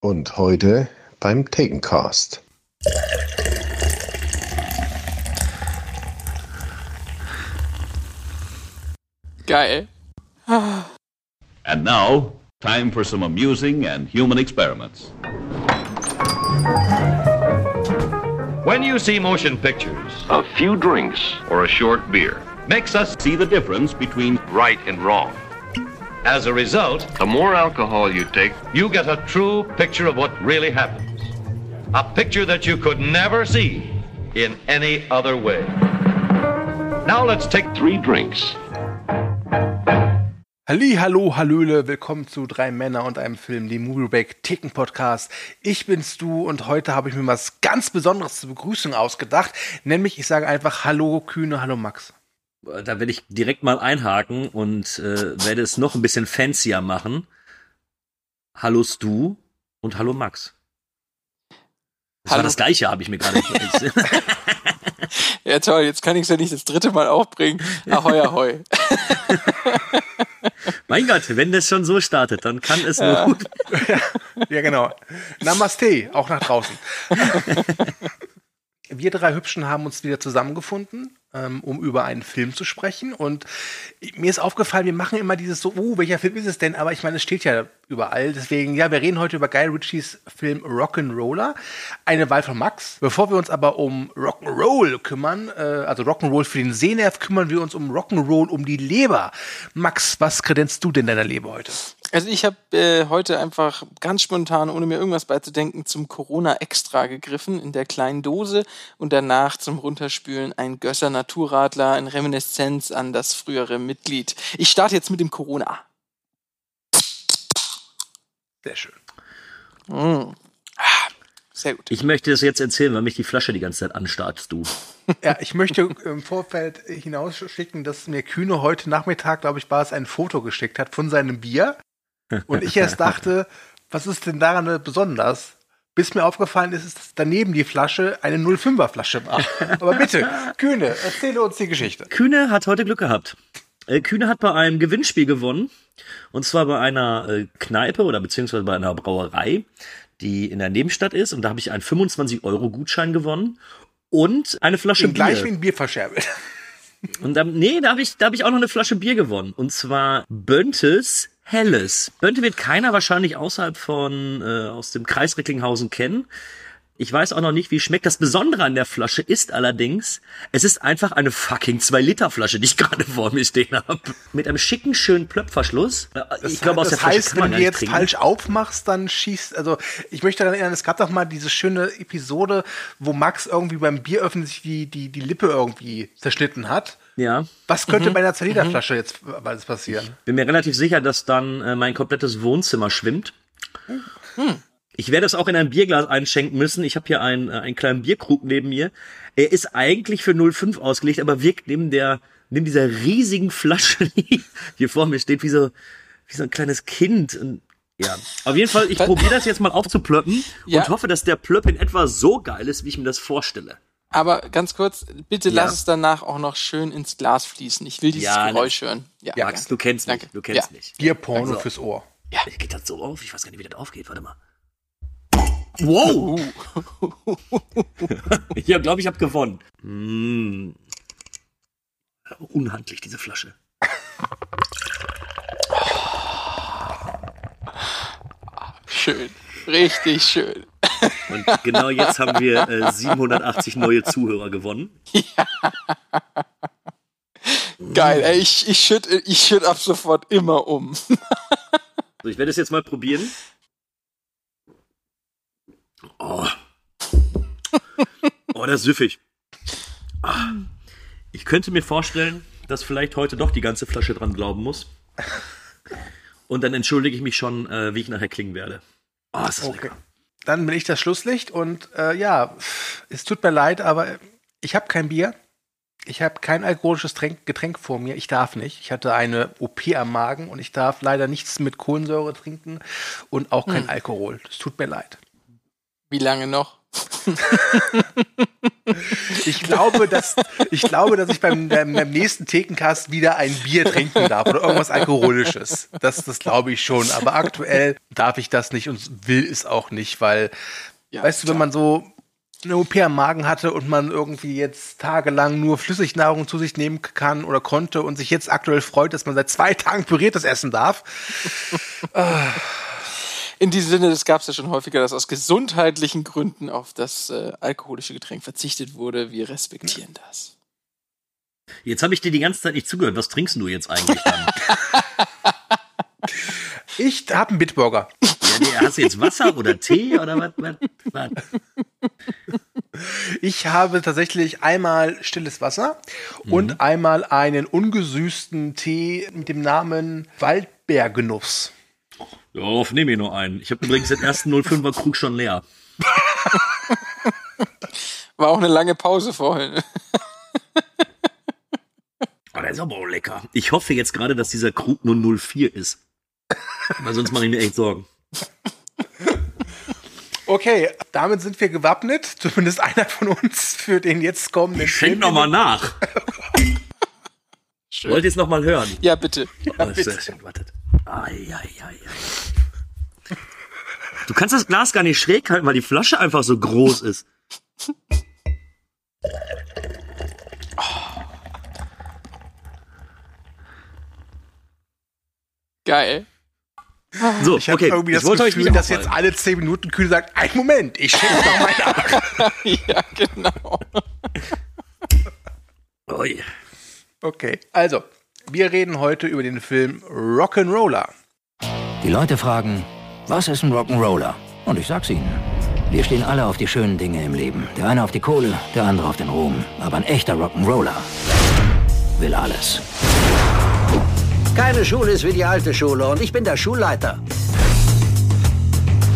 Und heute beim Takencast. Geil. And now, time for some amusing and human experiments. When you see motion pictures, a few drinks or a short beer Makes us see the difference between right and wrong. As a result, The more alcohol you take, you get a true picture of what really happens. A picture that you could never see in any other way. Now let's take three drinks. Halli, hallo, hallöle, willkommen zu Drei Männer und einem Film, dem Movieback Ticken Podcast. Ich bin's du und heute habe ich mir was ganz Besonderes zur Begrüßung ausgedacht, nämlich ich sage einfach Hallo Kühne, Hallo Max. Da werde ich direkt mal einhaken und äh, werde es noch ein bisschen fancier machen. Hallo Stu und hallo Max. Das Hallo. war das gleiche, habe ich mir gerade Ja toll, jetzt kann ich es ja nicht das dritte Mal aufbringen. Ahoi, ahoi. Mein Gott, wenn das schon so startet, dann kann es nur gut. Ja, genau. Namaste, auch nach draußen. Wir drei Hübschen haben uns wieder zusammengefunden, ähm, um über einen Film zu sprechen. Und mir ist aufgefallen, wir machen immer dieses so, oh, welcher Film ist es denn? Aber ich meine, es steht ja überall. Deswegen, ja, wir reden heute über Guy Ritchies Film Rock'n'Roller. Eine Wahl von Max. Bevor wir uns aber um Rock'n'Roll kümmern, äh, also Rock'n'Roll für den Sehnerv, kümmern wir uns um Rock'n'Roll um die Leber. Max, was kredenzt du denn deiner Leber heute? Also ich habe äh, heute einfach ganz spontan, ohne mir irgendwas beizudenken, zum Corona Extra gegriffen in der kleinen Dose und danach zum Runterspülen ein Gösser Naturradler in Reminiszenz an das frühere Mitglied. Ich starte jetzt mit dem Corona. Sehr schön. Mm. Ah, Sehr gut. Ich möchte es jetzt erzählen, weil mich die Flasche die ganze Zeit anstarrst, du. Ja, ich möchte im Vorfeld hinausschicken, dass mir Kühne heute Nachmittag, glaube ich, war es, ein Foto geschickt hat von seinem Bier. Und ich erst dachte, was ist denn daran besonders? Bis mir aufgefallen ist, dass daneben die Flasche eine 05er Flasche war. Aber bitte, Kühne, erzähle uns die Geschichte. Kühne hat heute Glück gehabt. Äh, Kühne hat bei einem Gewinnspiel gewonnen. Und zwar bei einer äh, Kneipe oder beziehungsweise bei einer Brauerei, die in der Nebenstadt ist. Und da habe ich einen 25-Euro-Gutschein gewonnen. Und eine Flasche Schon gleich wie Bier. ein Bier verscherbelt. Und dann, nee, da habe ich, da hab ich auch noch eine Flasche Bier gewonnen. Und zwar Böntes Helles. Bönte wird keiner wahrscheinlich außerhalb von, äh, aus dem Kreis Recklinghausen kennen. Ich weiß auch noch nicht, wie es schmeckt. Das Besondere an der Flasche ist allerdings, es ist einfach eine fucking 2-Liter-Flasche, die ich gerade vor mir stehen habe. Mit einem schicken, schönen Plöpfverschluss. Äh, ich glaube, aus das der Flasche heißt, kann man wenn du jetzt trinken. falsch aufmachst, dann schießt, also ich möchte daran erinnern, es gab doch mal diese schöne Episode, wo Max irgendwie beim Bieröffnen sich die, die, die Lippe irgendwie zerschnitten hat. Ja. Was könnte bei einer 2-Liter-Flasche jetzt alles passieren? Bin mir relativ sicher, dass dann äh, mein komplettes Wohnzimmer schwimmt. Ich werde es auch in ein Bierglas einschenken müssen. Ich habe hier einen, äh, einen kleinen Bierkrug neben mir. Er ist eigentlich für 05 ausgelegt, aber wirkt neben der neben dieser riesigen Flasche, die hier vor mir steht, wie so wie so ein kleines Kind. Und, ja, auf jeden Fall, ich Was? probiere das jetzt mal aufzuplöppen Ja. und hoffe, dass der Plöpp in etwa so geil ist, wie ich mir das vorstelle. Aber ganz kurz, bitte Ja. lass es danach auch noch schön ins Glas fließen. Ich will dieses Ja, Geräusch hören. Ja, Max, du kennst mich, Danke. du kennst Ja. mich. Bierporno Also. fürs Ohr. Geht das so auf? Ich weiß gar nicht, wie das aufgeht. Warte mal. Wow! ich glaube, ich habe gewonnen. Mm. Unhandlich, diese Flasche. Schön. Richtig schön. Und genau jetzt haben wir äh, 780 neue Zuhörer gewonnen. Geil. Ey, ich, ich schütt, ich schütt ab sofort immer um. So, ich werde es jetzt mal probieren. Oh. Oh, das ist süffig. Ah. Ich könnte mir vorstellen, dass vielleicht heute doch die ganze Flasche dran glauben muss. Und dann entschuldige ich mich schon, äh, wie ich nachher klingen werde. Oh, ist das Okay. lecker. Dann bin ich das Schlusslicht und äh, ja, es tut mir leid, aber ich habe kein Bier. Ich habe kein alkoholisches Tränk, Getränk vor mir. Ich darf nicht. Ich hatte eine OP am Magen und ich darf leider nichts mit Kohlensäure trinken und auch kein Alkohol. Es tut mir leid. Wie lange noch? Ich glaube, dass ich glaube, dass ich beim, beim, nächsten Thekencast wieder ein Bier trinken darf oder irgendwas Alkoholisches. Das, das glaube ich schon. Aber aktuell darf ich das nicht und will es auch nicht, weil, Ja, weißt du, wenn man so eine OP am Magen hatte und man irgendwie jetzt tagelang nur Flüssignahrung zu sich nehmen kann oder konnte und sich jetzt aktuell freut, dass man seit zwei Tagen püriertes essen darf. In diesem Sinne, das gab es ja schon häufiger, dass aus gesundheitlichen Gründen auf das äh, alkoholische Getränk verzichtet wurde. Wir respektieren das. Jetzt habe ich dir die ganze Zeit nicht zugehört. Was trinkst du jetzt eigentlich dann? Ich habe einen Bitburger. ja, nee, hast du jetzt Wasser oder Tee oder was? was, was? Ich habe tatsächlich einmal stilles Wasser und einmal einen ungesüßten Tee mit dem Namen Waldbeergenuss. Ja, auf nehme ich nur einen. Ich habe übrigens den ersten 05er Krug schon leer. War auch eine lange Pause vorhin. Oh, der ist aber auch lecker. Ich hoffe jetzt gerade, dass dieser Krug nur 04 ist. Weil sonst mache ich mir echt Sorgen. Okay, damit sind wir gewappnet, zumindest einer von uns für den jetzt kommenden Ich schenk noch mal nach. Wollt ihr es noch mal hören? Ja, bitte. Oh, ist das schön. Wartet. Ai, ai, ai, ai. Du kannst das Glas gar nicht schräg halten, weil die Flasche einfach so groß ist. Geil. So, Ich habe okay. irgendwie das wollte euch Gefühl, nicht dass jetzt alle zehn Minuten Kühl sagt, ein Moment, ich schenke noch mal nach. ja, genau. Ui. Okay, also, wir reden heute über den Film Rock'n'Roller. Die Leute fragen, was ist ein Rock'n'Roller? Und ich sag's ihnen. Wir stehen alle auf die schönen Dinge im Leben. Der eine auf die Kohle, der andere auf den Ruhm. Aber ein echter Rock'n'Roller will alles. Keine Schule ist wie die alte Schule und ich bin der Schulleiter.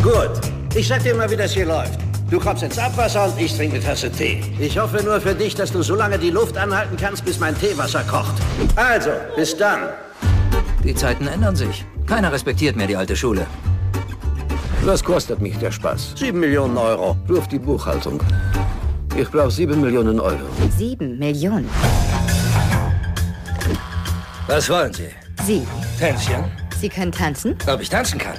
Gut, ich sag dir mal, wie das hier läuft. Du kommst ins Abwasser und ich trinke eine Tasse Tee. Ich hoffe nur für dich, dass du so lange die Luft anhalten kannst, bis mein Teewasser kocht. Also, bis dann. Die Zeiten ändern sich. Keiner respektiert mehr die alte Schule. Was kostet mich der Spaß? Sieben Millionen Euro. Ruf die Buchhaltung. Ich brauche sieben Millionen Euro. Sieben Millionen. Was wollen Sie? Sie. Tänzchen? Sie können tanzen? Ob ich tanzen kann?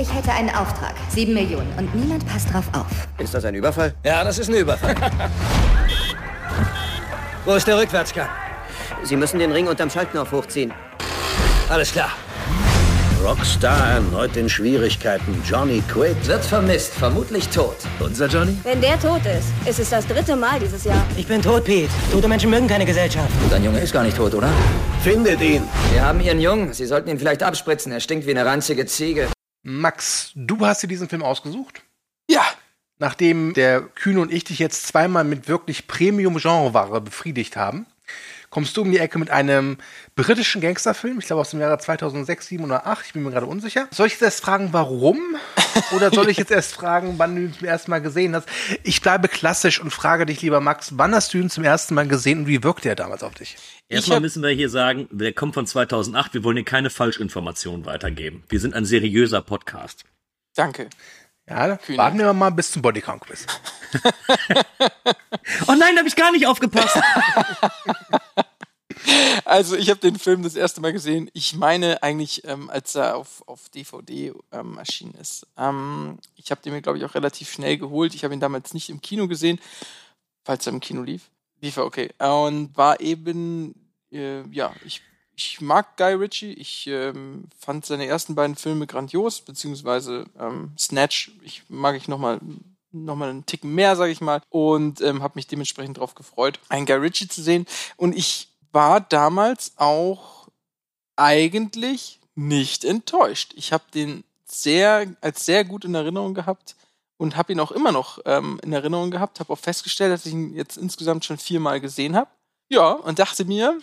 Ich hätte einen Auftrag. Sieben Millionen. Und niemand passt drauf auf. Ist das ein Überfall? Ja, das ist ein Überfall. Wo ist der Rückwärtsgang? Sie müssen den Ring unterm Schaltknopf hochziehen. Alles klar. Rockstar erneut in Schwierigkeiten. Johnny Quick. Wird vermisst, vermutlich tot. Unser Johnny? Wenn der tot ist, ist es das dritte Mal dieses Jahr. Ich bin tot, Pete. Tote Menschen mögen keine Gesellschaft. Dein Junge ist gar nicht tot, oder? Findet ihn. Wir haben Ihren Jungen. Sie sollten ihn vielleicht abspritzen. Er stinkt wie eine ranzige Ziege. Max, du hast dir diesen Film ausgesucht? Ja. Nachdem der Kühne und ich dich jetzt zweimal mit wirklich Premium-Genreware befriedigt haben, kommst du um die Ecke mit einem britischen Gangsterfilm, ich glaube aus dem Jahre 2006, 7 oder 8, ich bin mir gerade unsicher. Soll ich jetzt erst fragen, warum? Oder soll ich jetzt erst fragen, wann du ihn zum ersten Mal gesehen hast? Ich bleibe klassisch und frage dich, lieber Max, wann hast du ihn zum ersten Mal gesehen und wie wirkte er damals auf dich? Erstmal hab- müssen wir hier sagen, der kommt von 2008. Wir wollen hier keine Falschinformationen weitergeben. Wir sind ein seriöser Podcast. Danke. Ja, Kühne. warten wir mal bis zum Bodycount-Quiz. Oh nein, da habe ich gar nicht aufgepasst. Also ich habe den Film das erste Mal gesehen. Ich meine eigentlich, ähm, als er auf, auf DVD ähm, erschienen ist. Ähm, ich habe den mir, glaube ich, auch relativ schnell geholt. Ich habe ihn damals nicht im Kino gesehen, falls er im Kino lief. Lief er okay. Und war eben, äh, ja, ich, ich mag Guy Ritchie. Ich ähm, fand seine ersten beiden Filme grandios, beziehungsweise ähm, Snatch, ich mag ich nochmal noch mal einen Ticken mehr, sage ich mal, und ähm, habe mich dementsprechend darauf gefreut, einen Guy Ritchie zu sehen. Und ich war damals auch eigentlich nicht enttäuscht. Ich habe den sehr als sehr gut in Erinnerung gehabt und habe ihn auch immer noch ähm, in Erinnerung gehabt. Habe auch festgestellt, dass ich ihn jetzt insgesamt schon viermal gesehen habe. Ja, und dachte mir,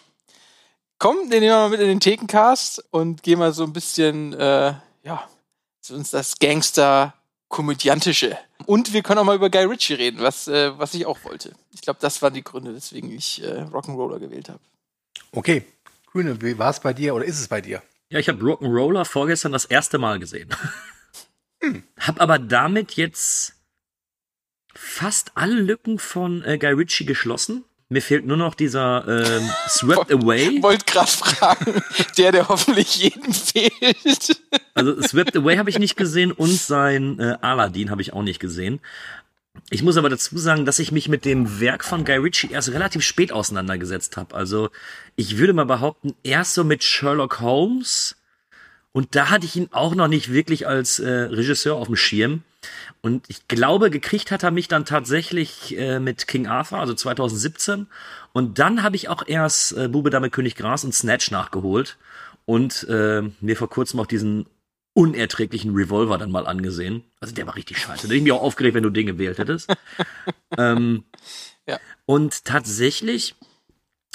komm, den nehmen wir mal mit in den Thekencast und gehen mal so ein bisschen, äh, ja, zu uns das Gangster komödiantische. Und wir können auch mal über Guy Ritchie reden, was, äh, was ich auch wollte. Ich glaube, das waren die Gründe, weswegen ich äh, Rock'n'Roller gewählt habe. Okay, Kühne, wie war es bei dir oder ist es bei dir? Ja, ich habe Rock'n'Roller vorgestern das erste Mal gesehen. Hab aber damit jetzt fast alle Lücken von äh, Guy Ritchie geschlossen. Mir fehlt nur noch dieser ähm, Swept Away. Wollte gerade fragen, der, der hoffentlich jedem fehlt. Also Swept Away habe ich nicht gesehen und sein äh, Aladdin habe ich auch nicht gesehen. Ich muss aber dazu sagen, dass ich mich mit dem Werk von Guy Ritchie erst relativ spät auseinandergesetzt habe. Also ich würde mal behaupten, erst so mit Sherlock Holmes und da hatte ich ihn auch noch nicht wirklich als äh, Regisseur auf dem Schirm. Und ich glaube, gekriegt hat er mich dann tatsächlich äh, mit King Arthur, also 2017. Und dann habe ich auch erst äh, Bube Dame König Gras und Snatch nachgeholt und äh, mir vor kurzem auch diesen unerträglichen Revolver dann mal angesehen. Also der war richtig scheiße. Da hätte ich mich auch aufgeregt, wenn du den gewählt hättest. ähm, Ja. Und tatsächlich,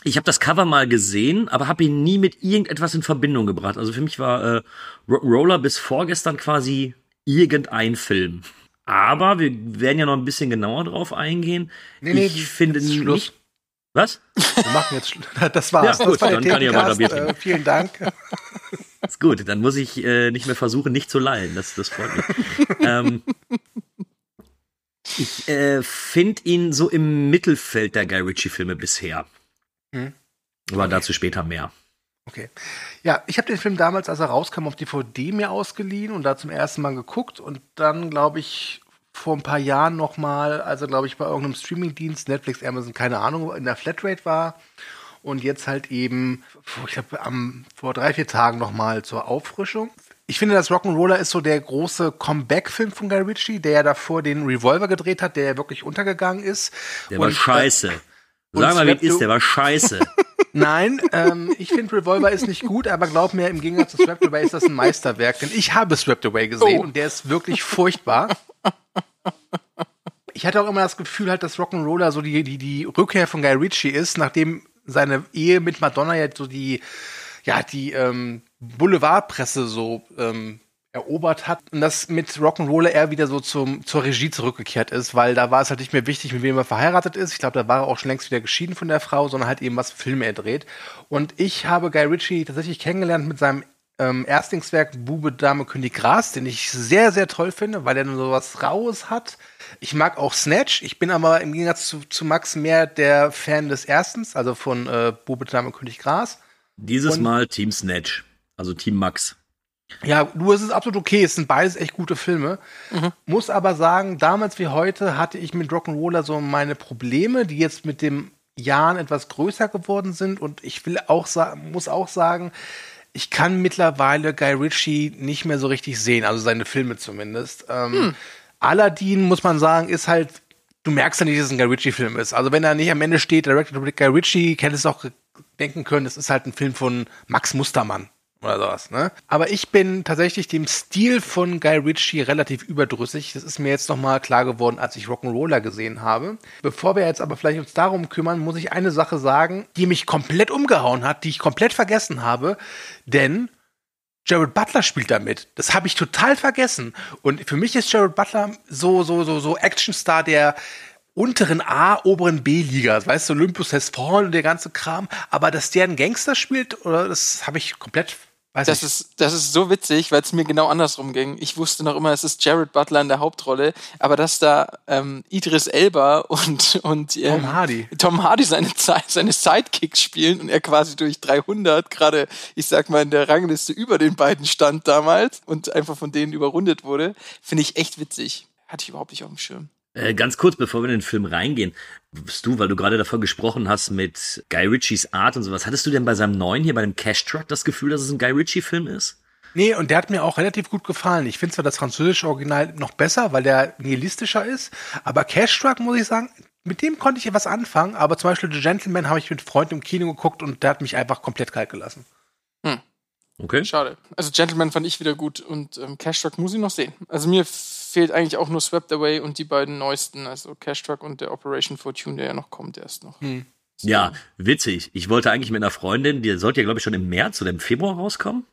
ich habe das Cover mal gesehen, aber habe ihn nie mit irgendetwas in Verbindung gebracht. Also für mich war äh, Rock'n'Roller bis vorgestern quasi irgendein Film. Aber wir werden ja noch ein bisschen genauer drauf eingehen. Nee, nee, ich finde nicht. Was? Wir machen jetzt, das war's. Ja, gut, war dann kann ich Themencast. trinken. äh, Vielen Dank. Ist gut, dann muss ich äh, nicht mehr versuchen, nicht zu lallen. Das, das freut mich. ähm, ich äh, finde ihn so im Mittelfeld der Guy Ritchie-Filme bisher. Hm. Aber dazu später mehr. Okay. Ja, ich habe den Film damals, als er rauskam, auf DVD mir ausgeliehen und da zum ersten Mal geguckt und dann, glaube ich, vor ein paar Jahren noch mal, als er, glaube ich, bei irgendeinem Streamingdienst, Netflix, Amazon, keine Ahnung, in der Flatrate war und jetzt halt eben, ich glaube, am vor drei, vier Tagen noch mal zur Auffrischung. Ich finde, das Rock'n'Roller ist so der große Comeback-Film von Guy Ritchie, der ja davor den Revolver gedreht hat, der ja wirklich untergegangen ist. Der war Und, äh, scheiße. Sag mal, wie ist, der war scheiße. Nein, ähm, ich finde Revolver ist nicht gut, aber glaub mir, im Gegensatz zu Swept Away ist das ein Meisterwerk, denn ich habe Swept Away gesehen Oh. und der ist wirklich furchtbar. Ich hatte auch immer das Gefühl, halt, dass Rock'n'Roller so die, die, die Rückkehr von Guy Ritchie ist, nachdem seine Ehe mit Madonna ja so die, ja, die ähm, Boulevardpresse so ähm, erobert hat und das mit Rock'n'Roller eher wieder so zum, zur Regie zurückgekehrt ist, weil da war es halt nicht mehr wichtig, mit wem er verheiratet ist. Ich glaube, da war er auch schon längst wieder geschieden von der Frau, sondern halt eben was Filme er dreht. Und ich habe Guy Ritchie tatsächlich kennengelernt mit seinem ähm, Erstlingswerk Bube, Dame, König Gras, den ich sehr, sehr toll finde, weil er so was Raues hat. Ich mag auch Snatch. Ich bin aber im Gegensatz zu, zu Max mehr der Fan des Erstens, also von äh, Bube, Dame, König Gras. Dieses Und- Mal Team Snatch. Also Team Max. Ja, du, es ist absolut okay. Es sind beides echt gute Filme. Muss aber sagen, damals wie heute hatte ich mit Rock'n'Roller so meine Probleme, die jetzt mit dem Jahren etwas größer geworden sind. Und ich will auch sagen, muss auch sagen, ich kann mittlerweile Guy Ritchie nicht mehr so richtig sehen, also seine Filme zumindest. Ähm, Aladdin, muss man sagen, ist halt, du merkst ja nicht, dass es ein Guy Ritchie-Film ist. Also wenn er nicht am Ende steht, Directed by Guy Ritchie, hättest du auch denken können, das ist halt ein Film von Max Mustermann oder sowas, ne? Aber ich bin tatsächlich dem Stil von Guy Ritchie relativ überdrüssig. Das ist mir jetzt nochmal klar geworden, als ich Rock'n'Roller gesehen habe. Bevor wir jetzt aber vielleicht uns darum kümmern, muss ich eine Sache sagen, die mich komplett umgehauen hat, die ich komplett vergessen habe, denn Jared Butler spielt damit. Das habe ich total vergessen. Und für mich ist Jared Butler so, so, so, so Actionstar der unteren A, oberen B-Liga. Weißt du, Olympus has fallen und der ganze Kram. Aber dass der einen Gangster spielt, oder das habe ich komplett, weiß Das ich. ist, das ist so witzig, weil es mir genau andersrum ging. Ich wusste noch immer, es ist Jared Butler in der Hauptrolle, aber dass da ähm, Idris Elba und, und ähm, Tom Hardy. Tom Hardy seine, seine Sidekicks spielen und er quasi durch 300 gerade, ich sag mal, in der Rangliste über den beiden stand damals und einfach von denen überrundet wurde, finde ich echt witzig. Hatte ich überhaupt nicht auf dem Schirm. Äh, ganz kurz, bevor wir in den Film reingehen, bist du, weil du gerade davon gesprochen hast mit Guy Ritchies Art und sowas, hattest du denn bei seinem neuen hier, bei dem Cash Truck, das Gefühl, dass es ein Guy Ritchie-Film ist? Nee, und der hat mir auch relativ gut gefallen. Ich finde zwar das französische Original noch besser, weil der nihilistischer ist, aber Cash Truck, muss ich sagen, mit dem konnte ich etwas anfangen, aber zum Beispiel The Gentleman habe ich mit Freunden im Kino geguckt und der hat mich einfach komplett kalt gelassen. Okay. Schade. Also Gentleman fand ich wieder gut und ähm, Cash Truck muss ich noch sehen. Also mir fehlt eigentlich auch nur Swept Away und die beiden neuesten, also Cash Truck und der Operation Fortune, der ja noch kommt erst noch. Ja, witzig. Ich wollte eigentlich mit einer Freundin, die sollte ja, glaube ich, schon im März oder im Februar rauskommen.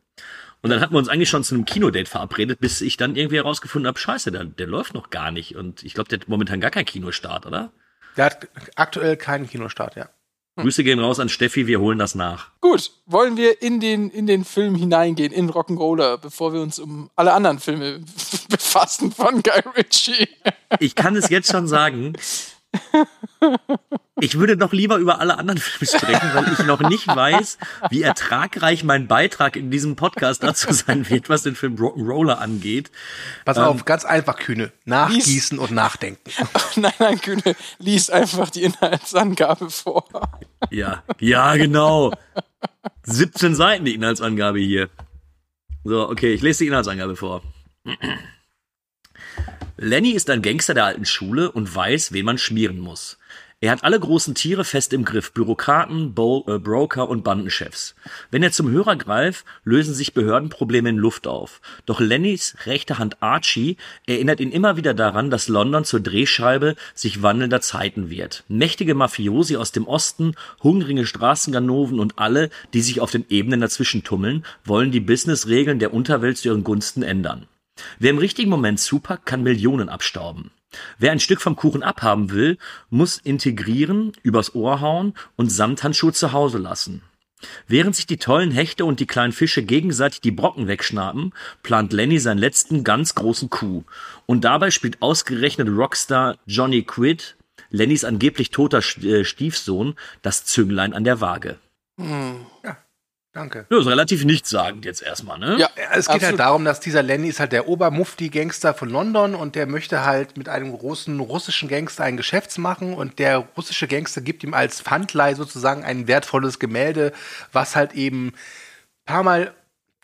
Und dann hatten wir uns eigentlich schon zu einem Kinodate verabredet, bis ich dann irgendwie herausgefunden habe, scheiße, der, der läuft noch gar nicht. Und ich glaube, der hat momentan gar keinen Kinostart, oder? Der hat aktuell keinen Kinostart, ja. Grüße gehen raus an Steffi, wir holen das nach. Gut, wollen wir in den, in den Film hineingehen, in Rock'n'Roller, bevor wir uns um alle anderen Filme fassen von Guy Ritchie. Ich kann es jetzt schon sagen. Ich würde noch lieber über alle anderen Filme sprechen, weil ich noch nicht weiß, wie ertragreich mein Beitrag in diesem Podcast dazu sein wird, was den Film Rock'n'Roller angeht. Pass Ähm, auf, ganz einfach, Kühne. Nachgießen und nachdenken. nein, nein, Kühne, lies einfach die Inhaltsangabe vor. Ja, ja, genau. 17 Seiten die Inhaltsangabe hier. So, okay, ich lese die Inhaltsangabe vor. Lenny ist ein Gangster der alten Schule und weiß, wen man schmieren muss. Er hat alle großen Tiere fest im Griff, Bürokraten, Bo äh, Broker und Bandenchefs. Wenn er zum Hörer greift, lösen sich Behördenprobleme in Luft auf. Doch Lennys rechte Hand Archie erinnert ihn immer wieder daran, dass London zur Drehscheibe sich wandelnder Zeiten wird. Mächtige Mafiosi aus dem Osten, hungrige Straßenganoven und alle, die sich auf den Ebenen dazwischen tummeln, wollen die Businessregeln der Unterwelt zu ihren Gunsten ändern. Wer im richtigen Moment zupackt, kann Millionen abstauben. Wer ein Stück vom Kuchen abhaben will, muss integrieren, übers Ohr hauen und Samthandschuhe zu Hause lassen. Während sich die tollen Hechte und die kleinen Fische gegenseitig die Brocken wegschnappen, plant Lenny seinen letzten ganz großen Coup. Und dabei spielt ausgerechnet Rockstar Johnny Quid, Lennys angeblich toter äh, Stiefsohn, das Zünglein an der Waage. Hm. Danke. Ja, ist relativ nichtssagend jetzt erstmal, ne? Ja, es geht halt darum, dass dieser Lenny ist halt der Obermufti-Gangster von London und der möchte halt mit einem großen russischen Gangster ein Geschäfts machen und der russische Gangster gibt ihm als Pfandleih sozusagen ein wertvolles Gemälde, was halt eben paar Mal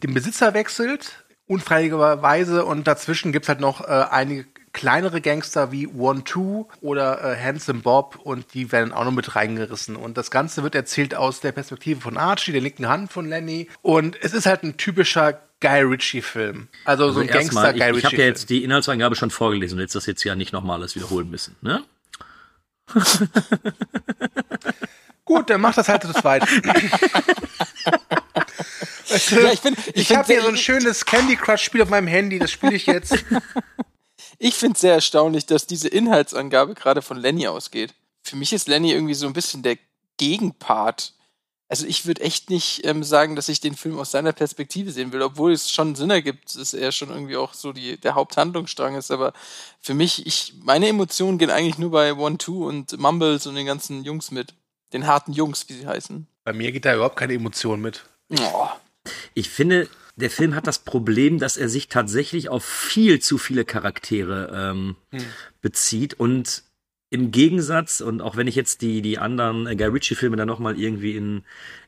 den Besitzer wechselt, unfreiwilligerweise und dazwischen gibt's halt noch äh, einige kleinere Gangster wie One Two oder äh, Handsome Bob und die werden auch noch mit reingerissen. Und das Ganze wird erzählt aus der Perspektive von Archie, der linken Hand von Lenny. Und es ist halt ein typischer Guy Ritchie-Film. Also so ein Gangster-Guy ich, ich habe ja Ritchie-Film. jetzt die Inhaltsangabe schon vorgelesen und jetzt das jetzt ja nicht nochmal alles wiederholen müssen, ne? Gut, dann macht das halt. Weißt du, Ja, ich bin- ich ich habe hier so ein schönes Candy Crush-Spiel auf meinem Handy, das spiele ich jetzt. Ich finde es sehr erstaunlich, dass diese Inhaltsangabe gerade von Lenny ausgeht. Für mich ist Lenny irgendwie so ein bisschen der Gegenpart. Also ich würde echt nicht ähm, sagen, dass ich den Film aus seiner Perspektive sehen will, obwohl es schon Sinn ergibt, dass er schon irgendwie auch so die, der Haupthandlungsstrang ist. Aber für mich, ich, meine Emotionen gehen eigentlich nur bei One Two und Mumbles und den ganzen Jungs mit. Den harten Jungs, wie sie heißen. Bei mir geht da überhaupt keine Emotion mit. Oh. Ich finde, der Film hat das Problem, dass er sich tatsächlich auf viel zu viele Charaktere ähm, Hm. bezieht und im Gegensatz, und auch wenn ich jetzt die, die anderen äh, Guy Ritchie-Filme dann nochmal irgendwie in,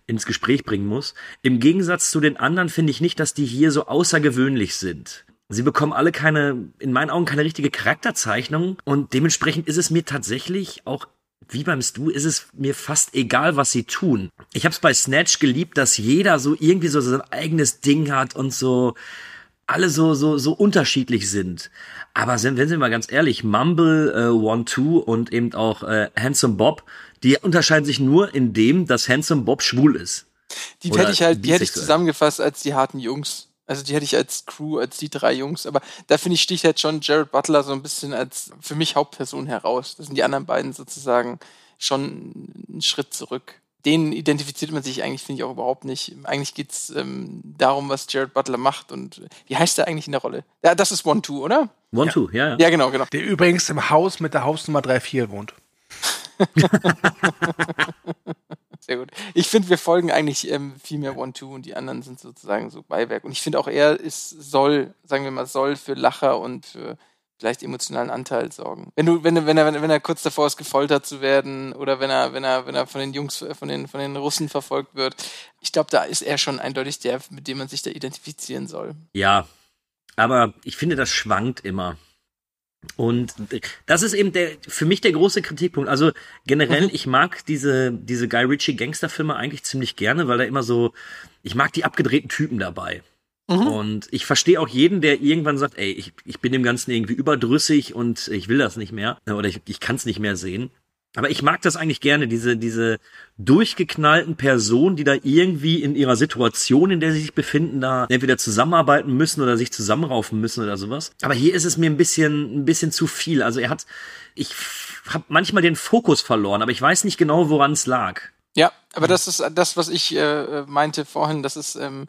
ins Gespräch bringen muss, im Gegensatz zu den anderen finde ich nicht, dass die hier so außergewöhnlich sind. Sie bekommen alle keine, in meinen Augen keine richtige Charakterzeichnung und dementsprechend ist es mir tatsächlich auch wie beim Stu ist es mir fast egal, was sie tun. Ich habe es bei Snatch geliebt, dass jeder so irgendwie so sein eigenes Ding hat und so alle so so so unterschiedlich sind. Aber sind, wenn Sie mal ganz ehrlich, Mumble, äh, One Two und eben auch äh, Handsome Bob, die unterscheiden sich nur in dem, dass Handsome Bob schwul ist. Die Oder hätte ich halt, die hätte ich zusammengefasst als die harten Jungs. Also die hätte ich als Crew, als die drei Jungs. Aber da finde ich, sticht halt schon Jared Butler so ein bisschen als für mich Hauptperson heraus. Das sind die anderen beiden sozusagen schon einen Schritt zurück. Den identifiziert man sich eigentlich, finde ich, auch überhaupt nicht. Eigentlich geht's ähm, darum, was Jared Butler macht und wie heißt er eigentlich in der Rolle? Ja, das ist One Two, oder? One Two, ja, ja. Ja, genau, genau. Der übrigens im Haus mit der Hausnummer 34 wohnt. Sehr gut. Ich finde, wir folgen eigentlich ähm, viel mehr One-Two und die anderen sind sozusagen so Beiwerk. Und ich finde auch, er ist, soll, sagen wir mal, soll für Lacher und für vielleicht emotionalen Anteil sorgen. Wenn du, wenn, wenn er, wenn er kurz davor ist, gefoltert zu werden oder wenn er, wenn er, wenn er von den Jungs, äh, von den, von den Russen verfolgt wird, ich glaube, da ist er schon eindeutig der, mit dem man sich da identifizieren soll. Ja, aber ich finde, das schwankt immer. Und das ist eben der, für mich der große Kritikpunkt. Also generell, ich mag diese, diese Guy Ritchie Gangsterfilme eigentlich ziemlich gerne, weil da immer so, ich mag die abgedrehten Typen dabei. Und ich verstehe auch jeden, der irgendwann sagt, ey, ich, ich bin dem Ganzen irgendwie überdrüssig und ich will das nicht mehr oder ich, ich kann es nicht mehr sehen. Aber ich mag das eigentlich gerne, diese, diese durchgeknallten Personen, die da irgendwie in ihrer Situation, in der sie sich befinden, da entweder zusammenarbeiten müssen oder sich zusammenraufen müssen oder sowas. Aber hier ist es mir ein bisschen, ein bisschen zu viel. Also er hat, ich habe manchmal den Fokus verloren, aber ich weiß nicht genau, woran es lag. Ja, aber das ist das, was ich äh, meinte vorhin, dass es ähm,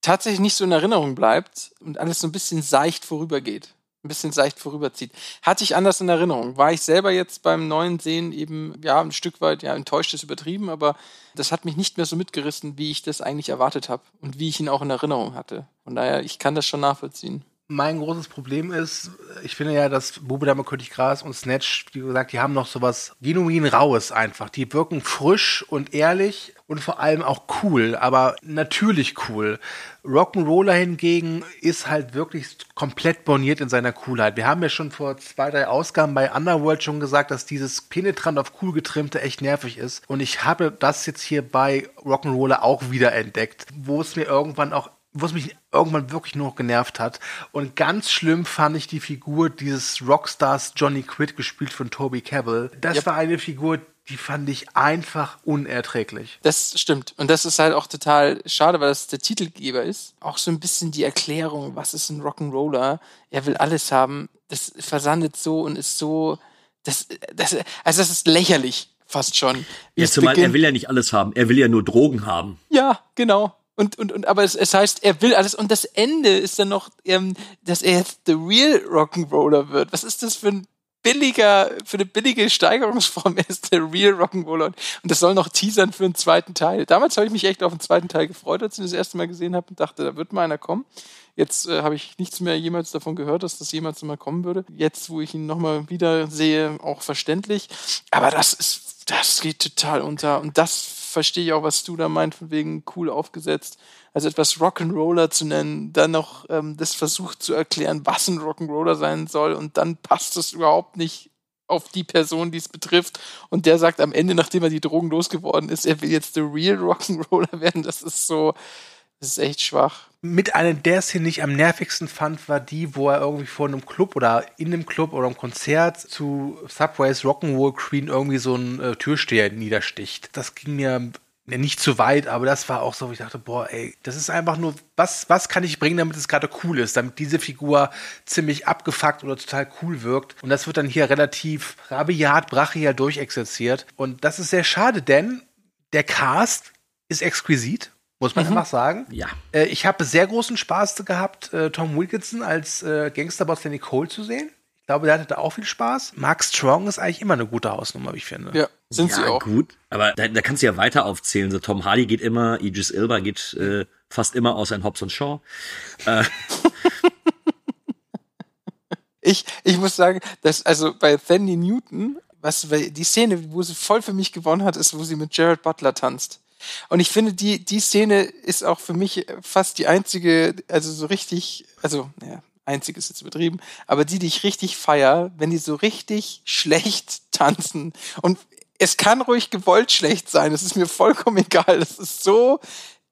tatsächlich nicht so in Erinnerung bleibt und alles so ein bisschen seicht vorübergeht. Ein bisschen seicht vorüberzieht. Hatte ich anders in Erinnerung. War ich selber jetzt beim neuen Sehen eben, ja, ein Stück weit, ja, enttäuscht ist übertrieben, aber das hat mich nicht mehr so mitgerissen, wie ich das eigentlich erwartet habe und wie ich ihn auch in Erinnerung hatte. Von daher, ich kann das schon nachvollziehen. Mein großes Problem ist, ich finde ja, dass Bube Dame König Gras und Snatch, wie gesagt, die haben noch sowas genuin Raues einfach. Die wirken frisch und ehrlich und vor allem auch cool, aber natürlich cool. Rock'n'Roller hingegen ist halt wirklich komplett borniert in seiner Coolheit. Wir haben ja schon vor zwei, drei Ausgaben bei Underworld schon gesagt, dass dieses penetrant auf cool getrimmte echt nervig ist. Und ich habe das jetzt hier bei Rock'n'Roller auch wieder entdeckt, wo es mir irgendwann auch wo es mich irgendwann wirklich nur noch genervt hat. Und ganz schlimm fand ich die Figur dieses Rockstars Johnny Quidd, gespielt von Toby Cavill. Das yep. war eine Figur, die fand ich einfach unerträglich. Das stimmt. Und das ist halt auch total schade, weil das der Titelgeber ist. Auch so ein bisschen die Erklärung, was ist ein Rock'n'Roller? Er will alles haben. Das versandet so und ist so, das, das, also das ist lächerlich fast schon. Ja, zumal er will ja nicht alles haben. Er will ja nur Drogen haben. Ja, genau. Und, und, und aber es, es heißt, er will alles. Und das Ende ist dann noch, ähm, dass er jetzt the real Rock'n'Roller wird. Was ist das für ein billiger, für eine billige Steigerungsform? Er ist der real Rock'n'Roller. Und das soll noch teasern für einen zweiten Teil. Damals habe ich mich echt auf den zweiten Teil gefreut, als ich das erste Mal gesehen habe und dachte, da wird mal einer kommen. Jetzt äh, habe ich nichts mehr jemals davon gehört, dass das jemals mal kommen würde. Jetzt, wo ich ihn nochmal wieder sehe, auch verständlich. Aber das ist, das geht total unter. Und das verstehe ich auch, was du da meint, von wegen cool aufgesetzt. Also etwas Rock'n'Roller zu nennen, dann noch ähm, das versucht zu erklären, was ein Rock'n'Roller sein soll und dann passt es überhaupt nicht auf die Person, die es betrifft. Und der sagt am Ende, nachdem er die Drogen losgeworden ist, er will jetzt der real Rock'n'Roller werden. Das ist so, das ist echt schwach. Mit einer der Szenen, die ich am nervigsten fand, war die, wo er irgendwie vor einem Club oder in einem Club oder einem Konzert zu Subways Rock'n'Roll Queen irgendwie so einen äh, Türsteher niedersticht. Das ging mir ja, nicht zu weit, aber das war auch so, wo ich dachte, boah, ey, das ist einfach nur, was, was kann ich bringen, damit es gerade cool ist, damit diese Figur ziemlich abgefuckt oder total cool wirkt. Und das wird dann hier relativ rabiat, brachial durchexerziert. Und das ist sehr schade, denn der Cast ist exquisit muss man mhm. einfach sagen. Ja. Äh, ich habe sehr großen Spaß gehabt, äh, Tom Wilkinson als äh, Gangsterboss Danny Cole zu sehen. Ich glaube, der hatte da auch viel Spaß. Mark Strong ist eigentlich immer eine gute Hausnummer, wie ich finde. Ja, sind ja, sie auch. gut. Aber da, da kannst du ja weiter aufzählen. So Tom Hardy geht immer, Idris Ilba geht äh, fast immer außer in Hobbs und Shaw. Äh. ich, ich muss sagen, dass also bei Thandy Newton, was die Szene, wo sie voll für mich gewonnen hat, ist, wo sie mit Jared Butler tanzt. Und ich finde, die, die Szene ist auch für mich fast die einzige, also so richtig, also, ja, einzig ist jetzt übertrieben, aber die, die ich richtig feier, wenn die so richtig schlecht tanzen. Und es kann ruhig gewollt schlecht sein, das ist mir vollkommen egal. Das ist so,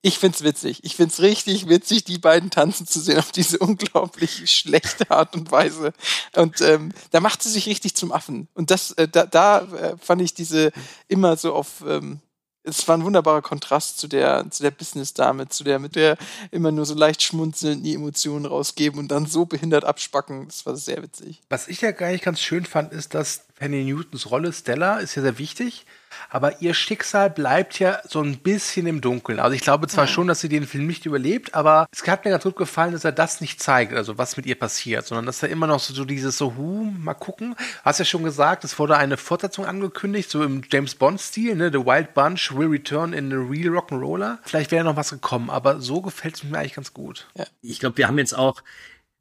ich find's witzig. Ich find's richtig witzig, die beiden tanzen zu sehen auf diese unglaublich schlechte Art und Weise. Und ähm, da macht sie sich richtig zum Affen. Und das, äh, da, da äh, fand ich diese immer so auf ähm, es war ein wunderbarer Kontrast zu der, zu der Business-Dame, zu der, mit der immer nur so leicht schmunzelnd die Emotionen rausgeben und dann so behindert abspacken. Das war sehr witzig. Was ich ja gar nicht ganz schön fand, ist, dass Penny Newtons Rolle Stella ist ja sehr wichtig, aber ihr Schicksal bleibt ja so ein bisschen im Dunkeln. Also ich glaube zwar ja. schon, dass sie den Film nicht überlebt, aber es hat mir ganz gut gefallen, dass er das nicht zeigt, also was mit ihr passiert, sondern dass er immer noch so, so dieses so, hu, mal gucken. Hast ja schon gesagt, es wurde eine Fortsetzung angekündigt, so im James Bond-Stil, ne? The Wild Bunch will return in the real Rock'n'Roller. Vielleicht wäre noch was gekommen, aber so gefällt es mir eigentlich ganz gut. Ja. Ich glaube, wir haben jetzt auch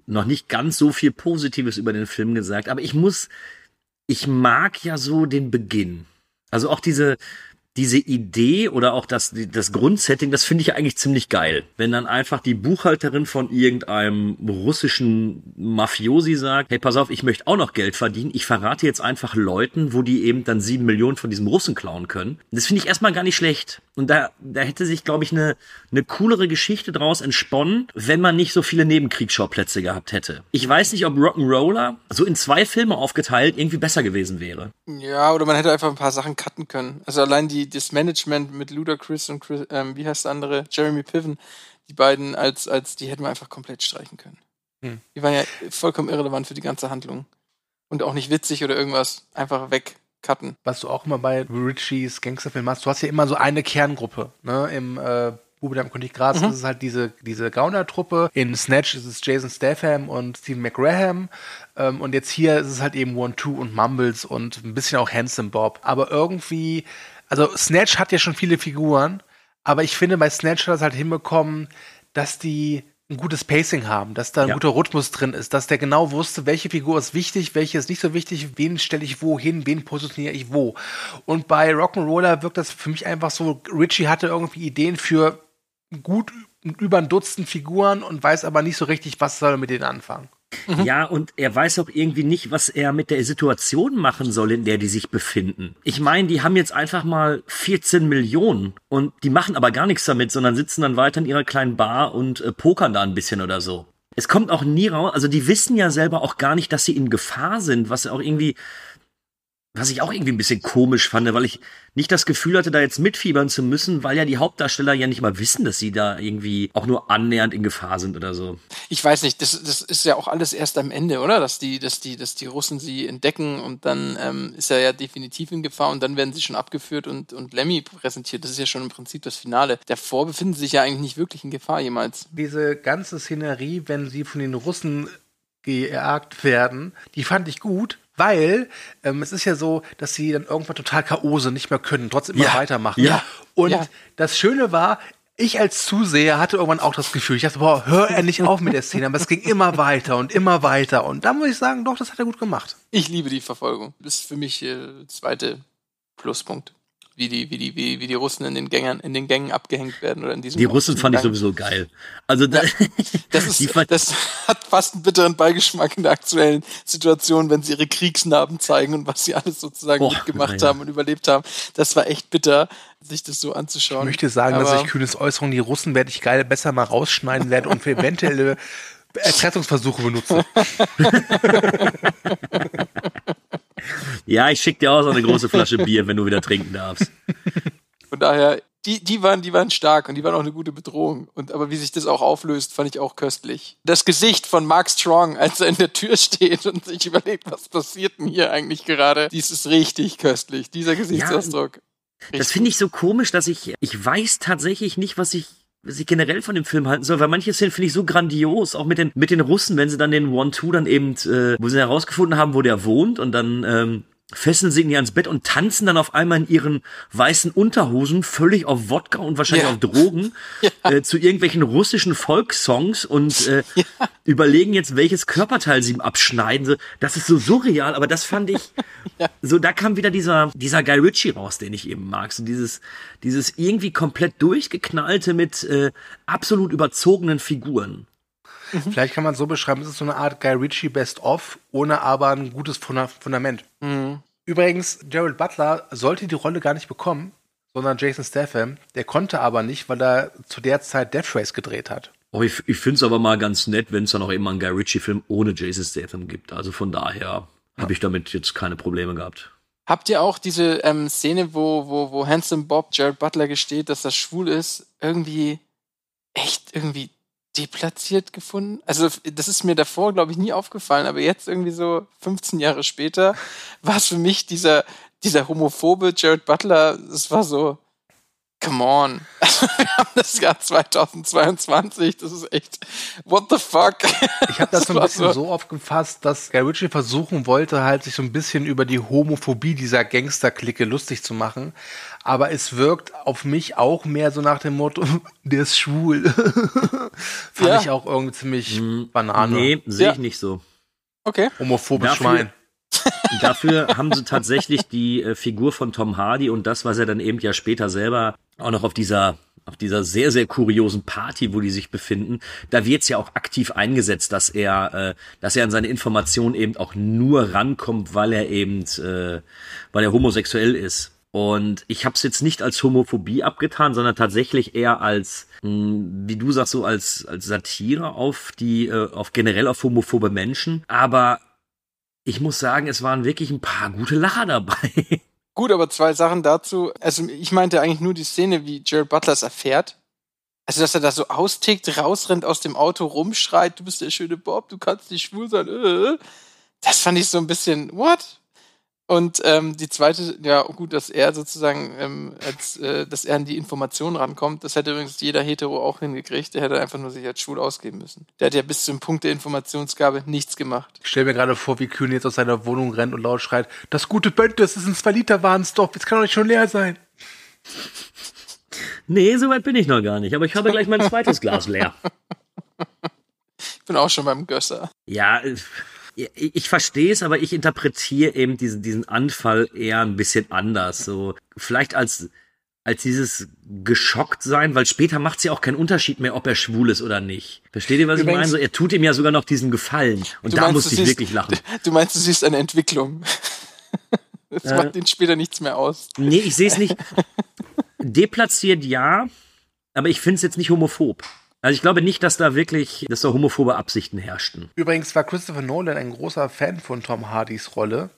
noch nicht ganz so viel Positives über den Film gesagt, aber ich muss, ich mag ja so den Beginn. Also auch diese, diese Idee oder auch das, das Grundsetting, das finde ich eigentlich ziemlich geil. Wenn dann einfach die Buchhalterin von irgendeinem russischen Mafiosi sagt, hey, pass auf, ich möchte auch noch Geld verdienen, ich verrate jetzt einfach Leuten, wo die eben dann sieben Millionen von diesem Russen klauen können. Das finde ich erstmal gar nicht schlecht. Und da, da hätte sich, glaube ich, eine, eine coolere Geschichte draus entsponnen, wenn man nicht so viele Nebenkriegsschauplätze gehabt hätte. Ich weiß nicht, ob Rock'n'Roller so in zwei Filme aufgeteilt irgendwie besser gewesen wäre. Ja, oder man hätte einfach ein paar Sachen cutten können. Also allein die das Management mit Ludacris und Chris, ähm, wie heißt der andere? Jeremy Piven, die beiden als, als, die hätten wir einfach komplett streichen können. Hm. Die waren ja vollkommen irrelevant für die ganze Handlung. Und auch nicht witzig oder irgendwas. Einfach wegcutten. Was du auch immer bei Richies Gangsterfilmen hast, du hast ja immer so eine Kerngruppe, ne, im, äh, Bube da im König Gras, Mhm. das ist halt diese, diese Gauner-Truppe. In Snatch ist es Jason Statham und Stephen McGraham. Ähm, und jetzt hier ist es halt eben One Two und Mumbles und ein bisschen auch Handsome Bob. Aber irgendwie, also Snatch hat ja schon viele Figuren, aber ich finde, bei Snatch hat es halt hinbekommen, dass die ein gutes Pacing haben, dass da ein Ja. guter Rhythmus drin ist, dass der genau wusste, welche Figur ist wichtig, welche ist nicht so wichtig, wen stelle ich wo hin, wen positioniere ich wo. Und bei Rock'n'Roller wirkt das für mich einfach so, Richie hatte irgendwie Ideen für gut über ein Dutzend Figuren und weiß aber nicht so richtig, was soll er mit denen anfangen. Ja, und er weiß auch irgendwie nicht, was er mit der Situation machen soll, in der die sich befinden. Ich meine, die haben jetzt einfach mal 14 Millionen und die machen aber gar nichts damit, sondern sitzen dann weiter in ihrer kleinen Bar und äh, pokern da ein bisschen oder so. Es kommt auch nie raus, also die wissen ja selber auch gar nicht, dass sie in Gefahr sind, was auch irgendwie, was ich auch irgendwie ein bisschen komisch fand, weil ich nicht das Gefühl hatte, da jetzt mitfiebern zu müssen, weil ja die Hauptdarsteller ja nicht mal wissen, dass sie da irgendwie auch nur annähernd in Gefahr sind oder so. Ich weiß nicht, das, das ist ja auch alles erst am Ende, oder? Dass die, dass die, dass die Russen sie entdecken und dann ähm, ist er ja definitiv in Gefahr und dann werden sie schon abgeführt und, und Lemmy präsentiert. Das ist ja schon im Prinzip das Finale. Davor befinden sie sich ja eigentlich nicht wirklich in Gefahr jemals. Diese ganze Szenerie, wenn sie von den Russen gejagt werden, die fand ich gut, weil ähm, es ist ja so, dass sie dann irgendwann total K.O. sind, nicht mehr können, trotzdem immer Ja. weitermachen. Ja. Und Ja. das Schöne war, ich als Zuseher hatte irgendwann auch das Gefühl, ich dachte, boah, hör er nicht auf mit der Szene, aber es ging immer weiter und immer weiter. Und da muss ich sagen, doch, das hat er gut gemacht. Ich liebe die Verfolgung. Das ist für mich äh, zweite Pluspunkt. Wie die, wie die, wie, wie die Russen in den Gängen, in den Gängen abgehängt werden oder in diesem Die Russen fand ich Gang. sowieso geil. Also da, Das, die ist, das hat fast einen bitteren Beigeschmack in der aktuellen Situation, wenn sie ihre Kriegsnarben zeigen und was sie alles sozusagen Boah, mitgemacht ja. haben und überlebt haben. Das war echt bitter, sich das so Ich anzuschauen. möchte sagen, Aber dass ich kühnes Äußerung, die Russen werde ich geil besser mal rausschneiden werde und für eventuelle Erpressungsversuche benutze. ja, ich schick dir auch so eine große Flasche Bier, wenn du wieder trinken darfst. Von daher, die, die waren, die waren stark und die waren auch eine gute Bedrohung. Und aber wie sich das auch auflöst, fand ich auch köstlich. Das Gesicht von Mark Strong, als er in der Tür steht und sich überlegt, was passiert denn hier eigentlich gerade, dies ist richtig köstlich. Dieser Gesichtsausdruck. Das finde ich so komisch, dass ich, ich weiß tatsächlich nicht, was ich, was ich generell von dem Film halten soll, weil manche Szenen finde ich so grandios, auch mit den, mit den Russen, wenn sie dann den One-Two dann eben, äh, wo sie herausgefunden haben, wo der wohnt und dann, ähm, fesseln sie ihn ans Bett und tanzen dann auf einmal in ihren weißen Unterhosen völlig auf Wodka und wahrscheinlich Ja. auf Drogen äh, zu irgendwelchen russischen Volkssongs und äh, überlegen jetzt, welches Körperteil sie ihm abschneiden. So, Das ist so surreal, aber das fand ich so, da kam wieder dieser, dieser Guy Ritchie raus, den ich eben mag. So dieses, dieses irgendwie komplett durchgeknallte mit äh, absolut überzogenen Figuren. Vielleicht kann man es so beschreiben, es ist so eine Art Guy Ritchie Best-of, ohne aber ein gutes Funda Fundament. Mhm. Übrigens, Gerald Butler sollte die Rolle gar nicht bekommen, sondern Jason Statham. Der konnte aber nicht, weil er zu der Zeit Death Race gedreht hat. Oh, ich ich finde es aber mal ganz nett, wenn es dann auch immer einen Guy Ritchie-Film ohne Jason Statham gibt. Also von daher habe ich damit jetzt keine Probleme gehabt. Habt ihr auch diese ähm, Szene, wo, wo, wo Handsome Bob Jared Butler gesteht, dass er schwul ist, irgendwie echt irgendwie deplatziert gefunden? Also das ist mir davor, glaube ich, nie aufgefallen, aber jetzt irgendwie so 15 Jahre später war es für mich dieser, dieser homophobe Jared Butler, es war so, come on. Wir haben das Jahr 2022, das ist echt, what the fuck? Ich habe das so ein bisschen so aufgefasst, dass Guy Ritchie versuchen wollte, halt sich so ein bisschen über die Homophobie dieser Gangsterklicke lustig zu machen. Aber es wirkt auf mich auch mehr so nach dem Motto, der ist schwul. Fand Ja. ich auch irgendwie ziemlich Banane. Nee, sehe Ja. ich nicht so. Okay. Homophobes Dafür- Schwein. Dafür haben sie tatsächlich die äh, Figur von Tom Hardy und das, was er dann eben ja später selber auch noch auf dieser auf dieser sehr, sehr kuriosen Party, wo die sich befinden, da wird's ja auch aktiv eingesetzt, dass er, äh, dass er an seine Informationen eben auch nur rankommt, weil er eben, äh, weil er homosexuell ist. Und ich habe es jetzt nicht als Homophobie abgetan, sondern tatsächlich eher als, mh, wie du sagst, so als als Satire auf die, äh, auf generell auf homophobe Menschen. Aber ich muss sagen, es waren wirklich ein paar gute Lacher dabei. Gut, aber zwei Sachen dazu. Also ich meinte eigentlich nur die Szene, wie Jared Butler es erfährt. Also, dass er da so austickt, rausrennt aus dem Auto, rumschreit, du bist der schöne Bob, du kannst nicht schwul sein. Äh. Das fand ich so ein bisschen, what? Und ähm, die zweite, ja gut, dass er sozusagen, ähm, als, äh, dass er an die Informationen rankommt, das hätte übrigens jeder Hetero auch hingekriegt. Der hätte einfach nur sich als schwul ausgeben müssen. Der hat ja bis zum Punkt der Informationsgabe nichts gemacht. Ich stelle mir gerade vor, wie Kühn jetzt aus seiner Wohnung rennt und laut schreit, das gute Bönd, das ist ein 2 Liter Warenstoff, jetzt kann doch nicht schon leer sein. Nee, soweit bin ich noch gar nicht, aber ich habe gleich mein zweites Glas leer. Ich bin auch schon beim Gösser. Ja, äh, ich, ich verstehe es, aber ich interpretiere eben diesen, diesen Anfall eher ein bisschen anders. So, vielleicht als, als dieses geschockt sein, weil später macht es ja auch keinen Unterschied mehr, ob er schwul ist oder nicht. Versteht ihr, was Übrigens- ich meine? So, er tut ihm ja sogar noch diesen Gefallen. Und Du da meinst, musste du ich siehst- wirklich lachen. Du meinst, du siehst eine Entwicklung. Das Äh. macht ihn später nichts mehr aus. Nee, ich sehe es nicht. Deplatziert ja, aber ich finde es jetzt nicht homophob. Also ich glaube nicht, dass da wirklich, dass da homophobe Absichten herrschten. Übrigens war Christopher Nolan ein großer Fan von Tom Hardys Rolle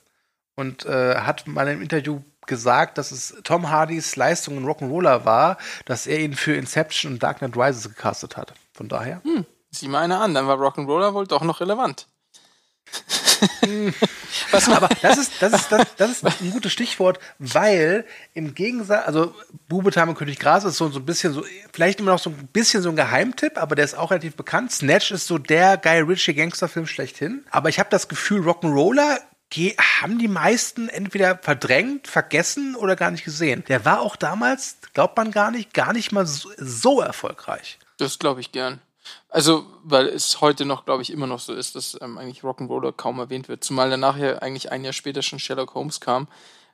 und äh, hat mal im Interview gesagt, dass es Tom Hardys Leistung in Rock'n'Roller war, dass er ihn für Inception und Dark Knight Rises gecastet hat. Von daher. Hm, sieh mal einer an, dann war Rock'n'Roller wohl doch noch relevant. Was aber das ist, das, ist, das, das ist ein gutes Stichwort, weil im Gegensatz, also Bube, Tame, König Gras ist so, so ein bisschen so, vielleicht immer noch so ein bisschen so ein Geheimtipp, aber der ist auch relativ bekannt. Snatch ist so der Guy Ritchie Gangsterfilm schlechthin. Aber ich habe das Gefühl, Rock'n'Roller haben die meisten entweder verdrängt, vergessen oder gar nicht gesehen. Der war auch damals, glaubt man gar nicht, gar nicht mal so, so erfolgreich. Das glaube ich gern. Also, weil es heute noch, glaube ich, immer noch so ist, dass ähm, eigentlich Rock'n'Roller kaum erwähnt wird. Zumal danach ja eigentlich ein Jahr später schon Sherlock Holmes kam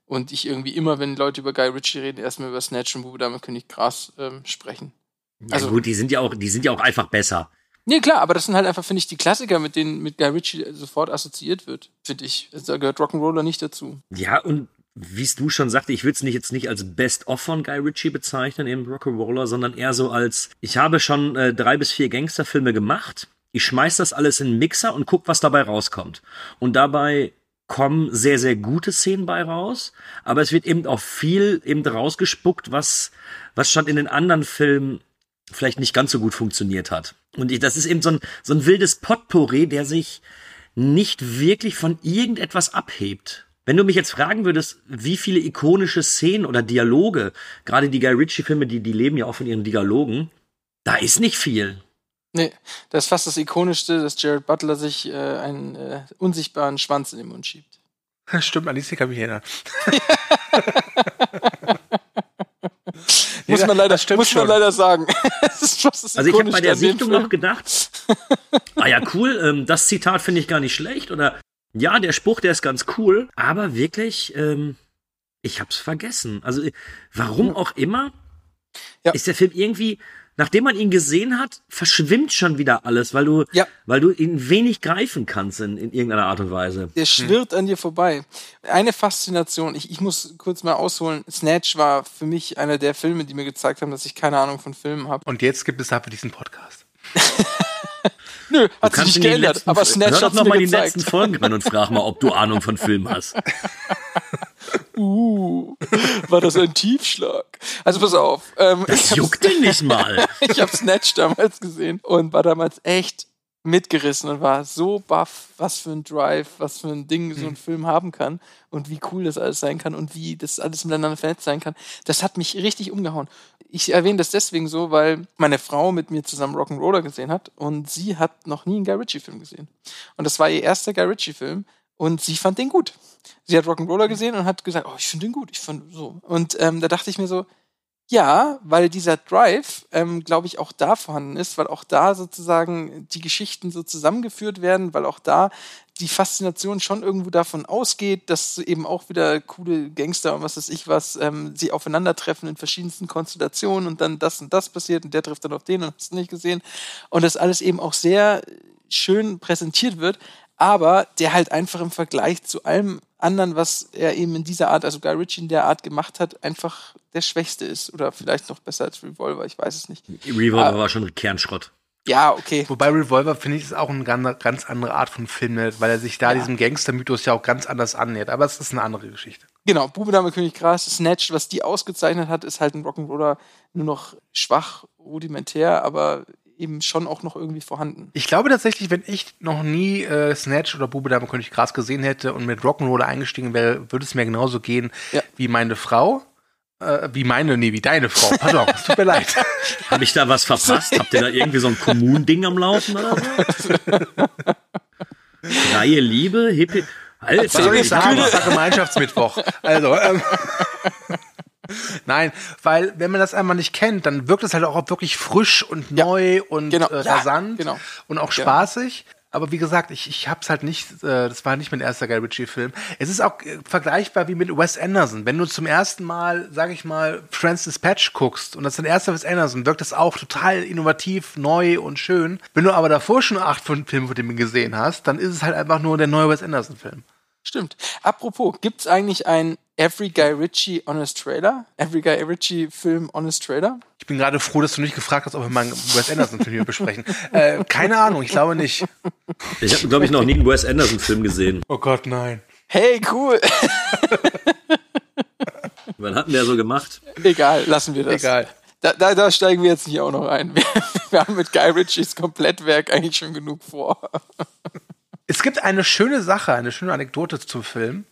und ich irgendwie immer, wenn Leute über Guy Ritchie reden, erstmal über Snatch und Bube Dame König Gras ähm, sprechen. Ja, Also- gut, die sind ja auch, die sind ja auch einfach besser. Nee, klar, aber das sind halt einfach, finde ich, die Klassiker, mit denen mit Guy Ritchie sofort assoziiert wird, finde ich. Also, Da gehört Rock'n'Roller nicht dazu. Ja, und wie es du schon sagte, ich würde es nicht jetzt nicht als Best-of von Guy Ritchie bezeichnen im Rock'n'Roller, sondern eher so als, ich habe schon äh, drei bis vier Gangsterfilme gemacht, ich schmeiß das alles in den Mixer und guck, was dabei rauskommt. Und dabei kommen sehr, sehr gute Szenen bei raus, aber es wird eben auch viel eben rausgespuckt, was, was schon in den anderen Filmen vielleicht nicht ganz so gut funktioniert hat. Und ich, das ist eben so ein, so ein wildes Potpourri, der sich nicht wirklich von irgendetwas abhebt. Wenn du mich jetzt fragen würdest, wie viele ikonische Szenen oder Dialoge, gerade die Guy Ritchie-Filme, die, die leben ja auch von ihren Dialogen, da ist nicht viel. Nee, das ist fast das Ikonischste, dass Jared Butler sich äh, einen äh, unsichtbaren Schwanz in den Mund schiebt. Stimmt, an die Szene kann ich mich erinnern. Muss man leider, muss man leider sagen. das ist fast das Also ich habe bei Ikonischste der Sichtung noch gedacht, ah ja, cool, ähm, das Zitat finde ich gar nicht schlecht oder ja, der Spruch, der ist ganz cool, aber wirklich, ähm, ich hab's vergessen. Also warum auch immer, ist der Film irgendwie, nachdem man ihn gesehen hat, verschwimmt schon wieder alles, weil du, weil du ihn wenig greifen kannst in, in irgendeiner Art und Weise. Der schwirrt an dir vorbei. Eine Faszination, ich, ich muss kurz mal ausholen. Snatch war für mich einer der Filme, die mir gezeigt haben, dass ich keine Ahnung von Filmen habe. Und jetzt gibt es dafür diesen Podcast. Nö, hat sich nicht die geändert, letzten- aber Snatch hat noch mir mal die gezeigt. letzten Folgen rein und frag mal, ob du Ahnung von Filmen hast. Uh, war das ein Tiefschlag? Also pass auf. Ähm, Das juckt den nicht mal. ich habe Snatch damals gesehen und war damals echt mitgerissen und war so baff, was für ein Drive, was für ein Ding so ein Film haben kann und wie cool das alles sein kann und wie das alles miteinander vernetzt sein kann. Das hat mich richtig umgehauen. Ich erwähne das deswegen so, weil meine Frau mit mir zusammen Rock'n'Roller gesehen hat und sie hat noch nie einen Guy Ritchie-Film gesehen. Und das war ihr erster Guy Ritchie-Film und sie fand den gut. Sie hat Rock'n'Roller gesehen und hat gesagt, oh, ich finde den gut, ich fand so. Und ähm, da dachte ich mir so, ja, weil dieser Drive, ähm, glaube ich, auch da vorhanden ist, weil auch da sozusagen die Geschichten so zusammengeführt werden, weil auch da die Faszination schon irgendwo davon ausgeht, dass eben auch wieder coole Gangster und was weiß ich was, ähm, sie aufeinandertreffen in verschiedensten Konstellationen und dann das und das passiert und der trifft dann auf den und hast nicht gesehen. Und das alles eben auch sehr schön präsentiert wird, aber der halt einfach im Vergleich zu allem anderen, was er eben in dieser Art, also Guy Ritchie in der Art gemacht hat, einfach der Schwächste ist. Oder vielleicht noch besser als Revolver, ich weiß es nicht. Revolver Ah. war schon Kernschrott. Ja, okay. Wobei Revolver, finde ich, ist auch eine ganz, ganz andere Art von Film, ne? weil er sich da diesem Gangster-Mythos ja auch ganz anders annähert. Aber es ist eine andere Geschichte. Genau, Bube Dame König Gras, Snatch, was die ausgezeichnet hat, ist halt ein Rock'n'Roller nur noch schwach, rudimentär, aber eben schon auch noch irgendwie vorhanden. Ich glaube tatsächlich, wenn ich noch nie äh, Snatch oder Bube Dame König Gras gesehen hätte und mit Rock'n'Roller eingestiegen wäre, würde es mir genauso gehen Ja. wie meine Frau. Äh, wie meine, nee, wie deine Frau. Pardon, es tut mir leid. Habe ich da was verpasst? Habt ihr da irgendwie so ein Kommunding am Laufen oder so? Freie Liebe, Hippie. Alter, Was soll ich ich sagen? hab- Es war Gemeinschaftsmittwoch. Also, ähm, Nein, weil wenn man das einmal nicht kennt, dann wirkt es halt auch wirklich frisch und neu und Genau. äh, Ja, rasant genau. und auch Ja. spaßig. Aber wie gesagt, ich, ich hab's halt nicht, äh, das war nicht mein erster Guy Ritchie-Film. Es ist auch äh, vergleichbar wie mit Wes Anderson. Wenn du zum ersten Mal, sag ich mal, Francis Patch guckst und das ist dein erster Wes Anderson, wirkt es auch total innovativ, neu und schön. Wenn du aber davor schon acht von Filmen von dem gesehen hast, dann ist es halt einfach nur der neue Wes Anderson-Film. Stimmt. Apropos, gibt's eigentlich ein Every Guy Ritchie Honest Trailer? Every Guy Ritchie Film Honest Trailer? Ich bin gerade froh, dass du nicht gefragt hast, ob wir mal einen Wes Anderson-Film hier besprechen. Äh, keine Ahnung, ich glaube nicht. Ich habe, glaube ich, noch nie einen Wes Anderson-Film gesehen. Oh Gott, nein. Hey, cool. Wann hat denn der so gemacht? Egal, lassen wir das. Egal. Da, da, da steigen wir jetzt nicht auch noch ein. Wir, wir haben mit Guy Ritchies Komplettwerk eigentlich schon genug vor. Es gibt eine schöne Sache, eine schöne Anekdote zum Film,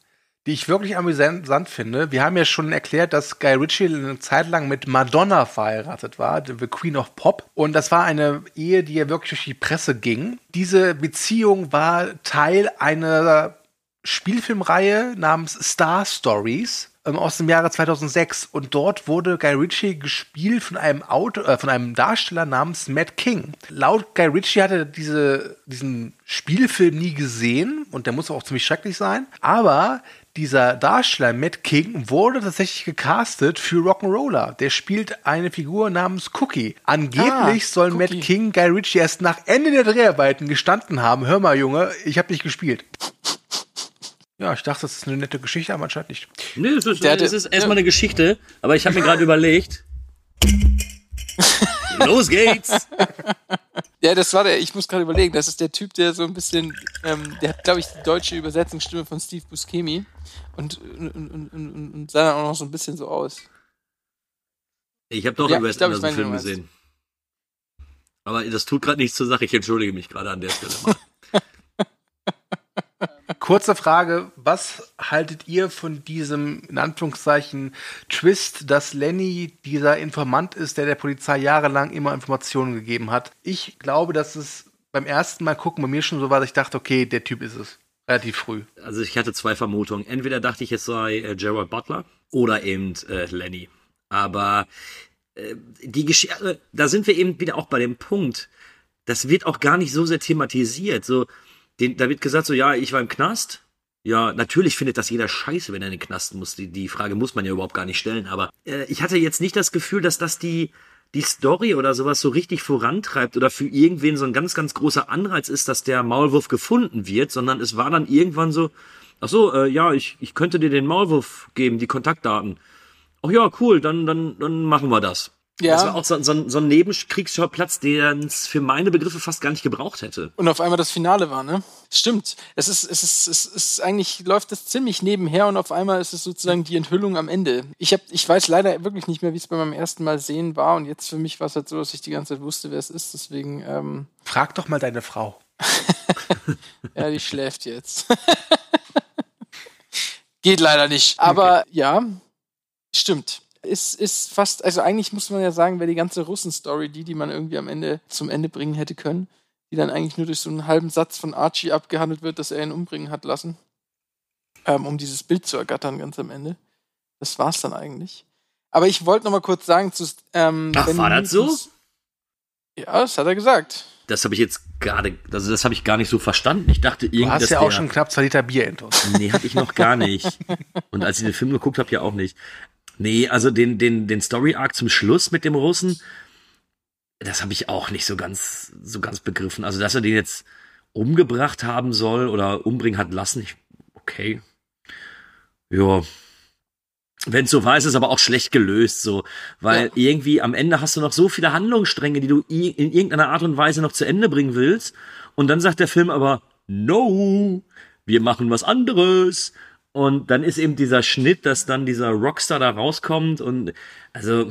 die ich wirklich amüsant finde. Wir haben ja schon erklärt, dass Guy Ritchie eine Zeit lang mit Madonna verheiratet war, the Queen of Pop. Und das war eine Ehe, die ja wirklich durch die Presse ging. Diese Beziehung war Teil einer Spielfilmreihe namens Star Stories ähm, aus dem Jahre 2006 und dort wurde Guy Ritchie gespielt von einem Auto, äh, von einem Darsteller namens Matt King. Laut Guy Ritchie hatte er diese, diesen Spielfilm nie gesehen und der muss auch ziemlich schrecklich sein, aber dieser Darsteller Matt King wurde tatsächlich gecastet für Rock'n'Roller. Der spielt eine Figur namens Cookie. Angeblich Ah, soll Matt Cookie. King Guy Ritchie erst nach Ende der Dreharbeiten gestanden haben. Hör mal, Junge, ich habe nicht gespielt. Ja, ich dachte, das ist eine nette Geschichte, aber anscheinend nicht. Nee, es ist, hatte- es ist erstmal eine Geschichte, aber ich habe mir gerade überlegt. Los geht's! Ja, das war der, ich muss gerade überlegen, das ist der Typ, der so ein bisschen, ähm, der hat, glaube ich, die deutsche Übersetzungsstimme von Steve Buscemi und, und, und, und, und, sah dann auch noch so ein bisschen so aus. Ich habe doch Ja, Wes glaub, du gesehen. Aber das tut gerade nichts zur Sache. Ich entschuldige mich gerade an der Stelle mal. Kurze Frage, was haltet ihr von diesem, in Anführungszeichen, Twist, dass Lenny dieser Informant ist, der der Polizei jahrelang immer Informationen gegeben hat? Ich glaube, dass es beim ersten Mal gucken bei mir schon so war, dass ich dachte, okay, der Typ ist es. Relativ früh. Also ich hatte zwei Vermutungen. Entweder dachte ich, es sei äh, Gerald Butler oder eben äh, Lenny. Aber äh, die Geschichte, da sind wir eben wieder auch bei dem Punkt. Das wird auch gar nicht so sehr thematisiert. So, den, da wird gesagt, so ja, ich war im Knast. Ja, natürlich findet das jeder scheiße, wenn er in den Knast muss. Die, die Frage muss man ja überhaupt gar nicht stellen. Aber äh, ich hatte jetzt nicht das Gefühl, dass das die die Story oder sowas so richtig vorantreibt oder für irgendwen so ein ganz, ganz großer Anreiz ist, dass der Maulwurf gefunden wird, sondern es war dann irgendwann so, ach so, äh, ja, ich, ich könnte dir den Maulwurf geben, die Kontaktdaten. Ach ja, cool, dann, dann, dann machen wir das. Ja. Das war auch so, so, ein- so ein Nebenkriegsschauplatz, den es für meine Begriffe fast gar nicht gebraucht hätte. Und auf einmal das Finale war, ne? Stimmt. Es ist, es ist, es ist eigentlich läuft das ziemlich nebenher und auf einmal ist es sozusagen die Enthüllung am Ende. Ich hab, ich weiß leider wirklich nicht mehr, wie es bei meinem ersten Mal sehen war und jetzt für mich war es halt so, dass ich die ganze Zeit wusste, wer es ist. Deswegen, ähm, Frag doch mal deine Frau. ja, die schläft jetzt. Geht leider nicht. Aber ja, stimmt. Ist, ist fast, also eigentlich muss man ja sagen, wäre die ganze Russen-Story die, die man irgendwie am Ende zum Ende bringen hätte können, die dann eigentlich nur durch so einen halben Satz von Archie abgehandelt wird, dass er ihn umbringen hat lassen, ähm, um dieses Bild zu ergattern ganz am Ende. Das war's dann eigentlich. Aber ich wollte noch mal kurz sagen zu ähm, Ach, Benny war das so? Ja, das hat er gesagt. Das habe ich jetzt gerade, also das habe ich gar nicht so verstanden. Ich dachte Du irgendwie, hast dass ja auch der- schon knapp zwei Liter Bier intus. Nee, hatte ich noch gar nicht. Und als ich den Film geguckt habe, ja auch nicht. Nee, also den, den, den Story-Arc zum Schluss mit dem Russen, das habe ich auch nicht so ganz, so ganz begriffen. Also, dass er den jetzt umgebracht haben soll oder umbringen hat lassen, ich, okay. Ja. Wenn es so war, ist es aber auch schlecht gelöst, so. Weil irgendwie am Ende hast du noch so viele Handlungsstränge, die du in irgendeiner Art und Weise noch zu Ende bringen willst. Und dann sagt der Film aber, no, wir machen was anderes. Und dann ist eben dieser Schnitt, dass dann dieser Rockstar da rauskommt und also,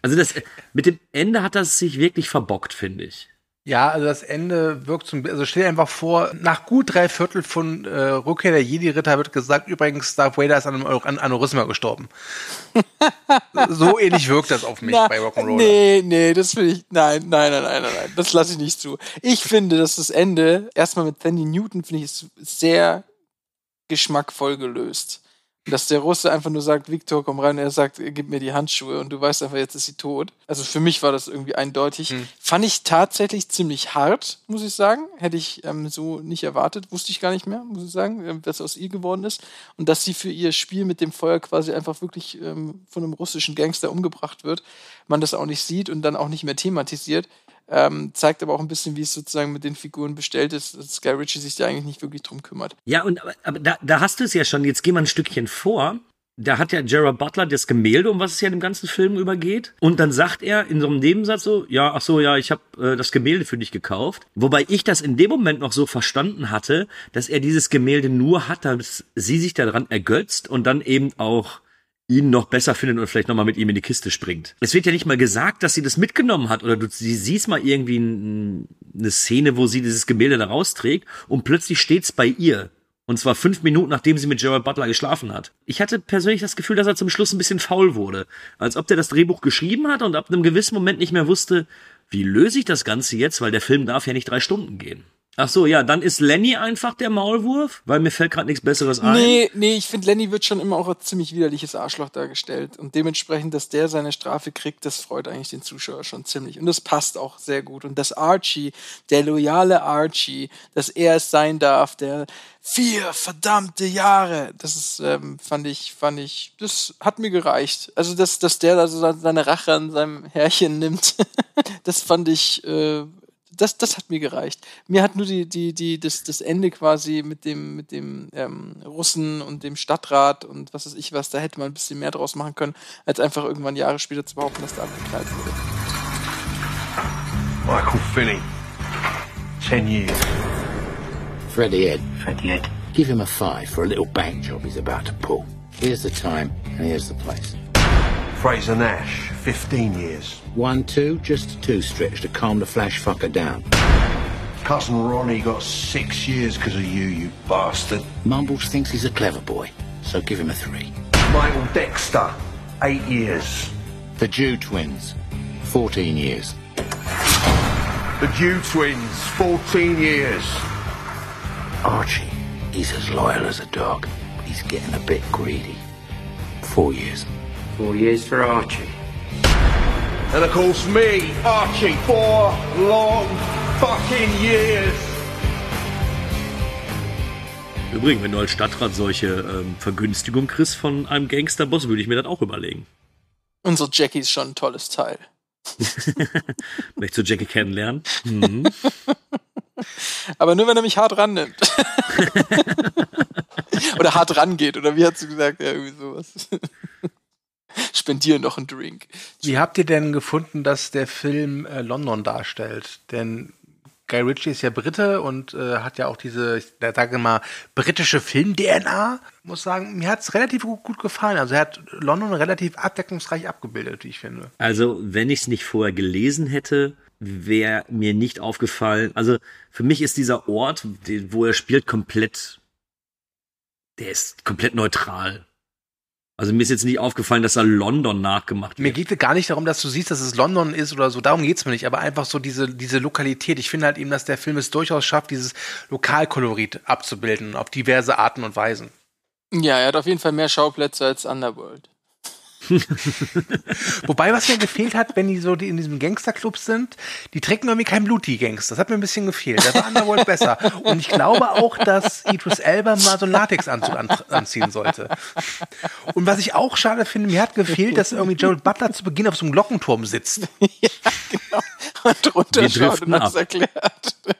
also das, mit dem Ende hat das sich wirklich verbockt, finde ich. Ja, also das Ende wirkt zum, also stell dir einfach vor, nach gut drei Viertel von äh, Rückkehr der Jedi-Ritter wird gesagt, übrigens, Darth Vader ist an einem an Aneurysma gestorben. so ähnlich wirkt das auf mich Na, bei Rock'n'Roller. Nee, nee, das will ich. Nein, nein, nein, nein, nein, nein. Das lasse ich nicht zu. Ich finde, dass das Ende, erstmal mit Tandy Newton, finde ich es sehr geschmackvoll gelöst. Dass der Russe einfach nur sagt, Victor, komm rein, und er sagt, gib mir die Handschuhe und du weißt einfach, jetzt ist sie tot. Also für mich war das irgendwie eindeutig. Hm. Fand ich tatsächlich ziemlich hart, muss ich sagen. Hätte ich ähm, so nicht erwartet, wusste ich gar nicht mehr, muss ich sagen, was aus ihr geworden ist. Und dass sie für ihr Spiel mit dem Feuer quasi einfach wirklich ähm, von einem russischen Gangster umgebracht wird, man das auch nicht sieht und dann auch nicht mehr thematisiert. Ähm, zeigt aber auch ein bisschen, wie es sozusagen mit den Figuren bestellt ist, dass Guy Ritchie sich da eigentlich nicht wirklich drum kümmert. Ja, und aber, aber da, da hast du es ja schon. Jetzt geh mal ein Stückchen vor. Da hat ja Gerard Butler das Gemälde, um was es ja im ganzen Film übergeht. Und dann sagt er in so einem Nebensatz so, ja, ach so, ja, ich habe äh, das Gemälde für dich gekauft. Wobei ich das in dem Moment noch so verstanden hatte, dass er dieses Gemälde nur hat, dass sie sich daran ergötzt und dann eben auch ihn noch besser findet und vielleicht noch mal mit ihm in die Kiste springt. Es wird ja nicht mal gesagt, dass sie das mitgenommen hat oder du sie siehst mal irgendwie eine Szene, wo sie dieses Gemälde da rausträgt und plötzlich steht's bei ihr. Und zwar fünf Minuten, nachdem sie mit Gerard Butler geschlafen hat. Ich hatte persönlich das Gefühl, dass er zum Schluss ein bisschen faul wurde. Als ob der das Drehbuch geschrieben hat und ab einem gewissen Moment nicht mehr wusste, wie löse ich das Ganze jetzt, weil der Film darf ja nicht drei Stunden gehen. Ach so, ja, dann ist Lenny einfach der Maulwurf, weil mir fällt gerade nichts Besseres ein. Nee, nee, ich finde, Lenny wird schon immer auch als ziemlich widerliches Arschloch dargestellt. Und dementsprechend, dass der seine Strafe kriegt, das freut eigentlich den Zuschauer schon ziemlich. Und das passt auch sehr gut. Und dass Archie, der loyale Archie, dass er es sein darf, der vier verdammte Jahre, das ist, ähm, fand ich, fand ich, das hat mir gereicht. Also, dass, dass der da so seine Rache an seinem Herrchen nimmt, das fand ich, äh, das, das hat mir gereicht. Mir hat nur die, die, die, das, das Ende quasi mit dem, mit dem ähm, Russen und dem Stadtrat und was weiß ich was, da hätte man ein bisschen mehr draus machen können, als einfach irgendwann Jahre später zu behaupten, dass da abgeknallt wurde. Michael Finney. Ten years. Freddie Ed. Freddie Ed. Give him a five for a little bank job he's about to pull. Here's the time, and here's the place. Fraser Nash. Fifteen years. One, two, just a two stretch to calm the flash fucker down. Cousin Ronnie got six years because of you, you bastard. Mumbles thinks he's a clever boy, so give him a three. Michael Dexter. Eight years. The Jew twins. 14 years. The Jew twins. Fourteen years. Archie, he's as loyal as a dog, but he's getting a bit greedy. Four years. Four years for Archie. And of course me, Archie. Four long fucking years. Übrigens, wenn du als Stadtrat solche ähm, Vergünstigung kriegst von einem Gangsterboss, würde ich mir das auch überlegen. Unsere Jackie ist schon ein tolles Teil. Möchtest du Jackie kennenlernen? Mhm. Aber nur, wenn er mich hart rannimmt. oder hart rangeht, oder wie hast du gesagt? Ja, irgendwie sowas. Spendieren noch einen Drink. Wie habt ihr denn gefunden, dass der Film äh, London darstellt? Denn Guy Ritchie ist ja Brite und äh, hat ja auch diese, ich sage mal, britische Film-DNA. Muss sagen, mir hat es relativ gut, gut gefallen. Also er hat London relativ abdeckungsreich abgebildet, wie ich finde. Also, wenn ich es nicht vorher gelesen hätte, wäre mir nicht aufgefallen. Also, für mich ist dieser Ort, wo er spielt, komplett, der ist komplett neutral. Also, mir ist jetzt nicht aufgefallen, dass er London nachgemacht Mir geht es gar nicht darum, dass du siehst, dass es London ist oder so. Darum geht's mir nicht. Aber einfach so diese, diese Lokalität. Ich finde halt eben, dass der Film es durchaus schafft, dieses Lokalkolorit abzubilden auf diverse Arten und Weisen. Ja, er hat auf jeden Fall mehr Schauplätze als Underworld. Wobei, was mir gefehlt hat, wenn die so die in diesem Gangsterclub sind, die trinken irgendwie kein Blut, die Gangster. Das hat mir ein bisschen gefehlt. Da war Underworld besser. Und ich glaube auch, dass Idris Elba mal so einen Latexanzug an, anziehen sollte. Und was ich auch schade finde, mir hat gefehlt, dass irgendwie Gerald Butler zu Beginn auf so einem Glockenturm sitzt. Und runterschaut und driften hat's ab. erklärt.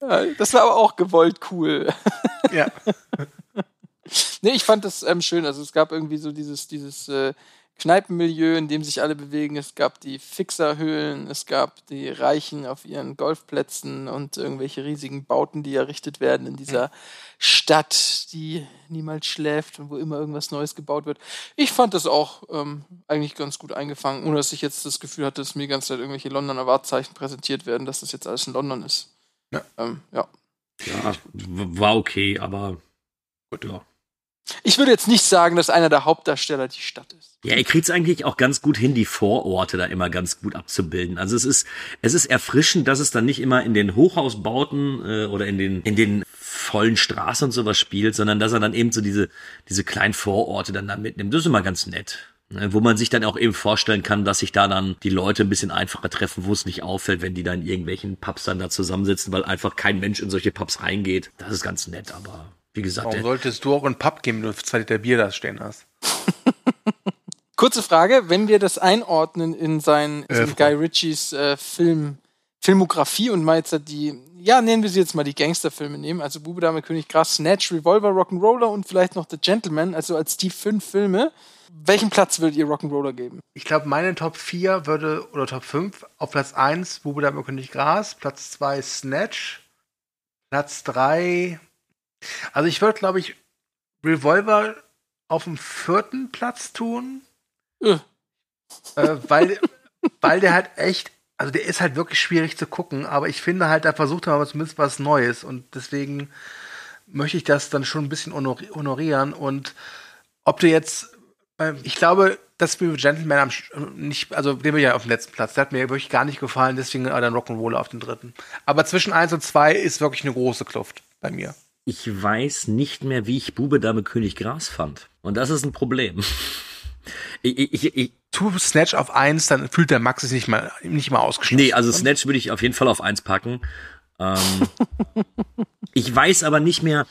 Ja, das war aber auch gewollt cool. Ja. Nee, ich fand das ähm, schön. Also es gab irgendwie so dieses, dieses äh, Kneipenmilieu, in dem sich alle bewegen. Es gab die Fixerhöhlen, es gab die Reichen auf ihren Golfplätzen und irgendwelche riesigen Bauten, die errichtet werden in dieser Stadt, die niemals schläft und wo immer irgendwas Neues gebaut wird. Ich fand das auch ähm, eigentlich ganz gut eingefangen, ohne dass ich jetzt das Gefühl hatte, dass mir die ganze Zeit irgendwelche Londoner Wahrzeichen präsentiert werden, dass das jetzt alles in London ist. Ja. Ähm, ja. Ja, war okay, aber gut, ja. Ich würde jetzt nicht sagen, dass einer der Hauptdarsteller die Stadt ist. Ja, ihr kriegt's eigentlich auch ganz gut hin, die Vororte da immer ganz gut abzubilden. Also es ist, es ist erfrischend, dass es dann nicht immer in den Hochhausbauten äh, oder in den, in den vollen Straßen und sowas spielt, sondern dass er dann eben so diese, diese kleinen Vororte dann da mitnimmt. Das ist immer ganz nett. Ne, wo man sich dann auch eben vorstellen kann, dass sich da dann die Leute ein bisschen einfacher treffen, wo es nicht auffällt, wenn die dann in irgendwelchen Pubs dann da zusammensitzen, weil einfach kein Mensch in solche Pubs reingeht. Das ist ganz nett, aber wie gesagt, Warum solltest du auch in den Pub gehen, wenn du zwei Liter Bier da stehen hast? Kurze Frage, wenn wir das einordnen in sein, in Äh, Guy Ritchies äh, Film, Filmografie und mal jetzt die, ja, nennen wir sie jetzt mal die Gangsterfilme nehmen, also Bube, Dame, König, Gras, Snatch, Revolver, Rock'n'Roller und vielleicht noch The Gentleman, also als die fünf Filme. Welchen Platz würdet ihr Rock'n'Roller geben? Ich glaube, meine Top 4 würde, oder Top 5, auf Platz 1 Bube Dame König Gras, Platz 2 Snatch, Platz 3. Also ich würde, glaube ich, Revolver auf dem vierten Platz tun. Äh. Äh, weil, weil der halt echt, also der ist halt wirklich schwierig zu gucken, aber ich finde halt, da versucht er zumindest was Neues und deswegen möchte ich das dann schon ein bisschen honor- honorieren und ob du jetzt, ähm, ich glaube, dass mir Gentleman am, nicht, also den bin ich ja auf dem letzten Platz, der hat mir wirklich gar nicht gefallen, deswegen äh, dann Rock'n'Roll auf den dritten. Aber zwischen eins und zwei ist wirklich eine große Kluft bei mir. Ich weiß nicht mehr, wie ich Bube, Dame, König, Gras fand. Und das ist ein Problem. Ich, ich, ich, Tu Snatch auf eins, dann fühlt der Max sich nicht mal, nicht mal ausgeschlossen. Nee, also Snatch würde ich auf jeden Fall auf eins packen. Ähm, ich weiß aber nicht mehr,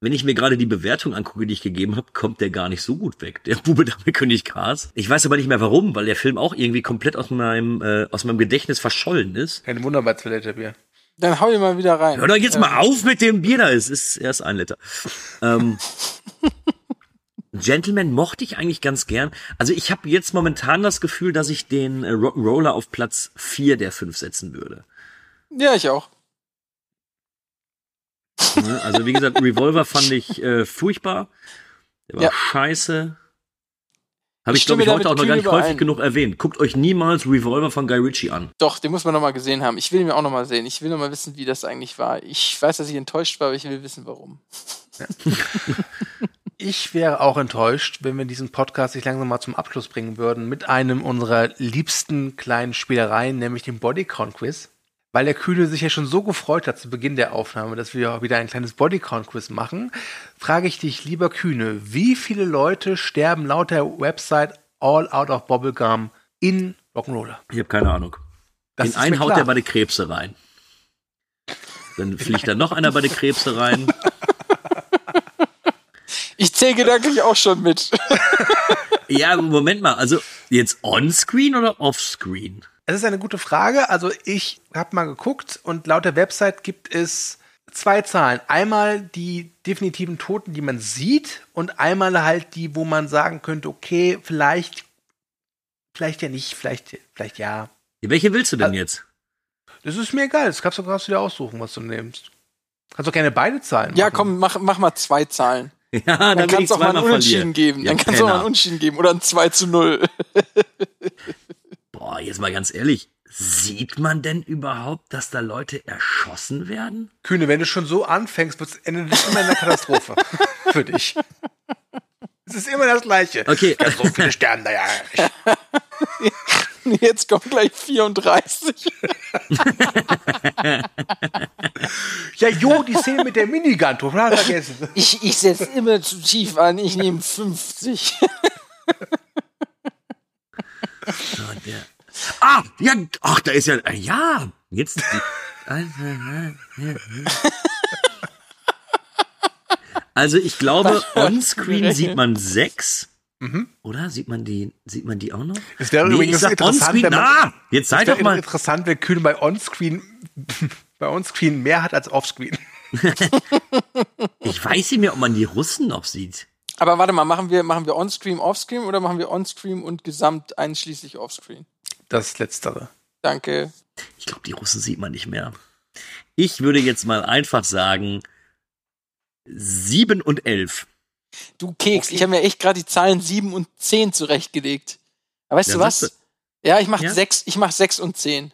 wenn ich mir gerade die Bewertung angucke, die ich gegeben habe, kommt der gar nicht so gut weg. Der Bube Dame König Gras. Ich weiß aber nicht mehr warum, weil der Film auch irgendwie komplett aus meinem, äh, aus meinem Gedächtnis verschollen ist. Kein Wunder bei zwei Liter Bier. Dann hau ich mal wieder rein. Hör doch jetzt Ähm, mal auf mit dem Bier da. Es ist erst ein Liter. Ähm, Gentleman mochte ich eigentlich ganz gern. Also ich habe jetzt momentan das Gefühl, dass ich den äh, Rock'n'Roller auf Platz 4 der 5 setzen würde. Ja, ich auch. Ne? Also wie gesagt, Revolver fand ich äh, furchtbar. Der war Ja. scheiße. Habe Ich ich, glaube ich, heute auch noch gar nicht überein. häufig genug erwähnt. Guckt euch niemals Revolver von Guy Ritchie an. Doch, den muss man noch mal gesehen haben. Ich will ihn mir auch noch mal sehen. Ich will noch mal wissen, wie das eigentlich war. Ich weiß, dass ich enttäuscht war, aber ich will wissen, warum. Ich wäre auch enttäuscht, wenn wir diesen Podcast sich langsam mal zum Abschluss bringen würden mit einem unserer liebsten kleinen Spielereien, nämlich dem Bodycount Quiz. Weil der Kühne sich ja schon so gefreut hat zu Beginn der Aufnahme, dass wir wieder ein kleines Bodycount Quiz machen, frage ich dich, lieber Kühne, wie viele Leute sterben laut der Website All Out of Bubblegum in Rock'n'Roller? Ich habe keine Ahnung. Das In einen haut klar. der bei den Krebse rein. Dann fliegt da noch einer bei den Krebse rein. Ich zähle gedanklich auch schon mit. Ja, Moment mal. Also jetzt on-screen oder off-screen? Es ist eine gute Frage. Also ich habe mal geguckt und laut der Website gibt es zwei Zahlen. Einmal die definitiven Toten, die man sieht und einmal halt die, wo man sagen könnte, okay, vielleicht, vielleicht ja nicht, vielleicht, vielleicht ja. Welche willst du denn jetzt? Das ist mir egal. Das kannst du kannst du dir aussuchen, was du nimmst. Kannst auch gerne beide Zahlen Ja, machen. komm, mach, mach mal zwei Zahlen. Ja, Dann kannst du auch mal ein zweimal Unentschieden geben. Ja, Dann kannst du auch mal ein Penner. Unentschieden geben oder ein 2 zu 0. Boah, jetzt mal ganz ehrlich. Sieht man denn überhaupt, dass da Leute erschossen werden? Kühne, wenn du schon so anfängst, wird es endet es immer in einer Katastrophe für dich. Es ist immer das Gleiche. Okay. Ja, so viele sterben da ja. nicht. Jetzt kommt gleich 34. Ja, jo, die Szene mit der Minigun, total vergessen. Ich, ich setze immer zu tief an. Ich nehme 50. Der. Ah, ja, ach, da ist ja, äh, ja, jetzt. Also ich glaube, onscreen sieht man sechs. Oder sieht man die, sieht man die auch noch? Es wäre Nee, übrigens ich sag interessant, onscreen. wenn man- Ah, jetzt sei Es wäre doch mal. interessant, wenn Kühne bei Onscreen bei Onscreen mehr hat als Offscreen. Ich weiß nicht mehr, ob man die Russen noch sieht. Aber warte mal, machen wir, machen wir On-Screen, Off-Screen oder machen wir On-Screen und gesamt einschließlich Off-Screen? Das Letztere. Danke. Ich glaube, die Russen sieht man nicht mehr. Ich würde jetzt mal einfach sagen, sieben und elf. Du Keks, ich habe mir echt gerade die Zahlen sieben und zehn zurechtgelegt. Aber weißt Ja, du was? Ja, ich mach Ja? sechs, ich mach sechs und zehn.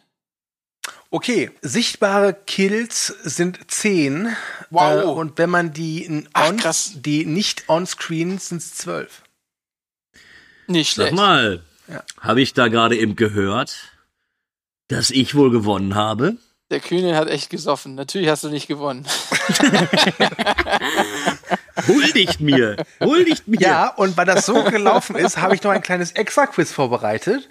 Okay, sichtbare Kills sind 10. Wow. Äh, und wenn man die, Ach, on, die nicht on-screen sind es 12. Nicht Sag schlecht. mal, Ja. habe ich da gerade eben gehört, dass ich wohl gewonnen habe? Der Kühne hat echt gesoffen. Natürlich hast du nicht gewonnen. Huldigt mir! Huldigt mir! Ja, und weil das so gelaufen ist, habe ich noch ein kleines Extra-Quiz vorbereitet.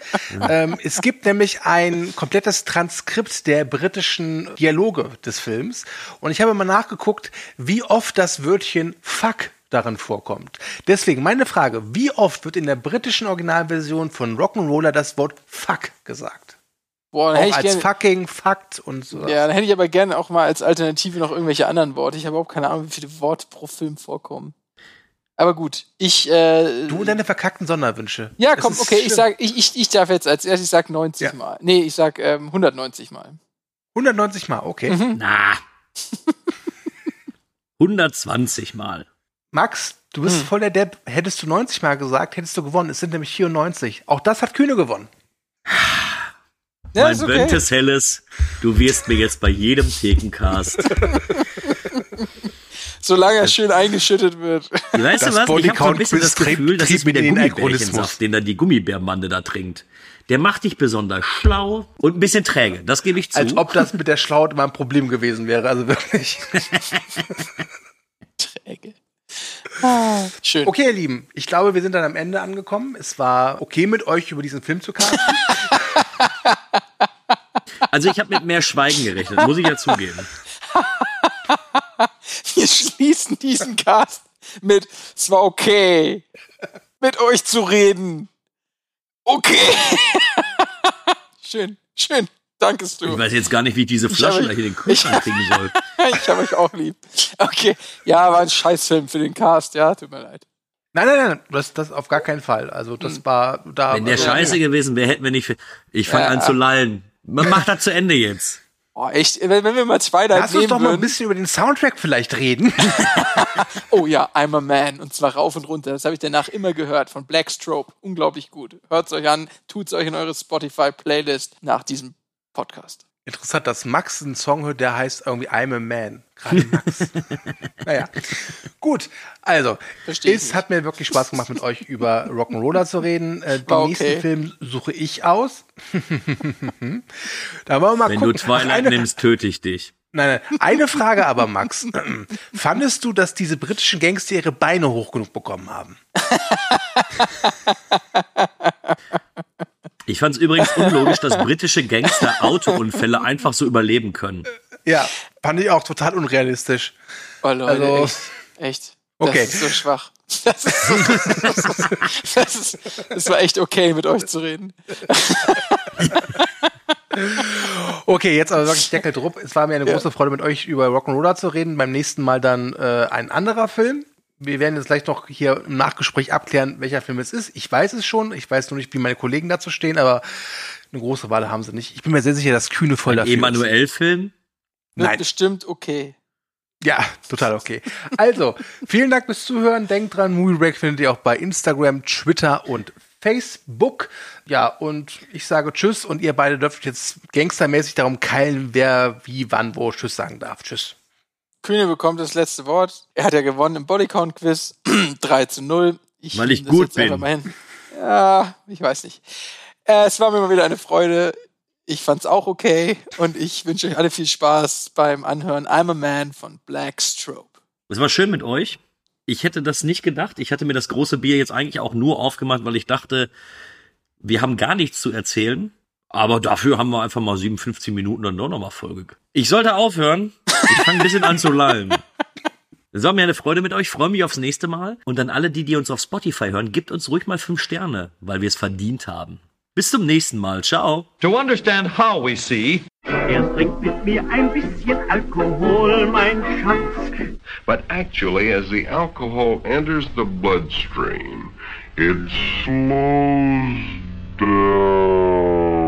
Ähm, es gibt nämlich ein komplettes Transkript der britischen Dialoge des Films. Und ich habe mal nachgeguckt, wie oft das Wörtchen fuck darin vorkommt. Deswegen meine Frage, wie oft wird in der britischen Originalversion von Rock'n'Roller das Wort fuck gesagt? Boah, dann hätte Auch ich als gerne. fucking, Fakt und so. Ja, dann hätte ich aber gerne auch mal als Alternative noch irgendwelche anderen Worte. Ich habe überhaupt keine Ahnung, wie viele Worte pro Film vorkommen. Aber gut, ich. Äh, Du und deine verkackten Sonderwünsche. ja, Das komm, okay, ich schlimm. sag, ich, ich, ich darf jetzt als erstes, ich sag 90 Ja. Mal. Nee, ich sag ähm, 190 Mal. 190 Mal, okay. Mhm. Na. 120 Mal. Max, du bist Hm. voll der Depp. Hättest du 90 Mal gesagt, hättest du gewonnen. Es sind nämlich 94. Auch das hat Kühne gewonnen. Ja, mein okay. Böntes Helles, du wirst mir jetzt bei jedem Thekencast. Solange er schön eingeschüttet wird. Weißt Das du was? Ich habe so ein bisschen das Gefühl, das trieb ist wie der Gummibärchensaft, den da die Gummibärmande da trinkt. Der macht dich besonders schlau und ein bisschen träge. Das gebe ich zu. Als ob das mit der Schlaut immer ein Problem gewesen wäre. Also wirklich. Träge. Ah, schön. Okay, ihr Lieben, ich glaube, wir sind dann am Ende angekommen. Es war okay mit euch über diesen Film zu casten. Also ich habe mit mehr Schweigen gerechnet, muss ich ja zugeben. Wir schließen diesen Cast mit, es war okay, mit euch zu reden. Okay. schön, schön. Dankest Ich du. weiß jetzt gar nicht, wie ich diese Ich Flasche habe- gleich in den Kühlschrank kriegen soll. Ich habe euch auch lieb. Okay. Ja, war ein Scheißfilm für den Cast, ja, tut mir leid. Nein, nein, nein, das, das auf gar keinen Fall. Also das war da. Wenn der also, scheiße gewesen wäre, hätten wir nicht. Ich fange Ja. an zu lallen. Man macht das zu Ende jetzt. Oh, echt? Wenn, wenn wir mal Twilight Lass uns doch mal ein bisschen über den Soundtrack vielleicht reden. Oh ja, I'm a Man. Und zwar rauf und runter. Das habe ich danach immer gehört von Black Strobe. Unglaublich gut. Hört's euch an, tut's euch in eure Spotify-Playlist nach diesem Podcast. Interessant, dass Max einen Song hört, der heißt irgendwie I'm a Man. Gerade Max. naja. Gut, also, Versteh ich es hat mir wirklich Spaß gemacht, mit euch über Rock'n'Roller zu reden. Äh, den okay. nächsten Film suche ich aus. da wollen wir mal Wenn gucken. du Twilight eine, nimmst, töte ich dich. nein, nein, eine Frage aber, Max. Fandest du, dass diese britischen Gangster ihre Beine hoch genug bekommen haben? Ich fand es übrigens unlogisch, dass britische Gangster Autounfälle einfach so überleben können. Ja, fand ich auch total unrealistisch. Oh Leute, Also- echt. Echt. Das Okay. ist so schwach. Das ist so, das ist, das ist, das war echt okay, mit euch zu reden. Okay, jetzt aber wirklich Deckel drauf. Es war mir eine Ja. große Freude, mit euch über Rock'n'Roller zu reden. Beim nächsten Mal dann äh, ein anderer Film. Wir werden jetzt gleich noch hier im Nachgespräch abklären, welcher Film es ist. Ich weiß es schon. Ich weiß nur nicht, wie meine Kollegen dazu stehen, aber eine große Wahl haben sie nicht. Ich bin mir sehr sicher, dass Kühne voll dafür ist. Emanuel-Film? Wird Nein. bestimmt okay. Ja, total okay. Also, vielen Dank fürs Zuhören. Denkt dran, Movie Break findet ihr auch bei Instagram, Twitter und Facebook. Ja, und ich sage Tschüss und ihr beide dürft jetzt gangstermäßig darum keilen, wer wie, wann, wo Tschüss sagen darf. Tschüss. Kühne bekommt das letzte Wort. Er hat ja gewonnen im Bodycount-Quiz. 3 zu 0. Ich Weil ich gut bin. Mal hin. Ja, ich weiß nicht. Äh, es war mir mal wieder eine Freude. Ich fand's auch okay. Und ich wünsche euch alle viel Spaß beim Anhören I'm a Man von Black Strobe. Es war schön mit euch. Ich hätte das nicht gedacht. Ich hatte mir das große Bier jetzt eigentlich auch nur aufgemacht, weil ich dachte, wir haben gar nichts zu erzählen. Aber dafür haben wir einfach mal 57 Minuten dann doch nochmal Folge. Ich sollte aufhören. Ich fange ein bisschen an zu lallen. Es war mir eine Freude mit euch. Ich freue mich aufs nächste Mal. Und an alle, die, die uns auf Spotify hören, gebt uns ruhig mal fünf Sterne, weil wir es verdient haben. Bis zum nächsten Mal. Ciao. To understand how we see, Erst trink mit mir ein bisschen Alkohol, mein Schatz. But actually, as the alcohol enters the bloodstream, it slows down.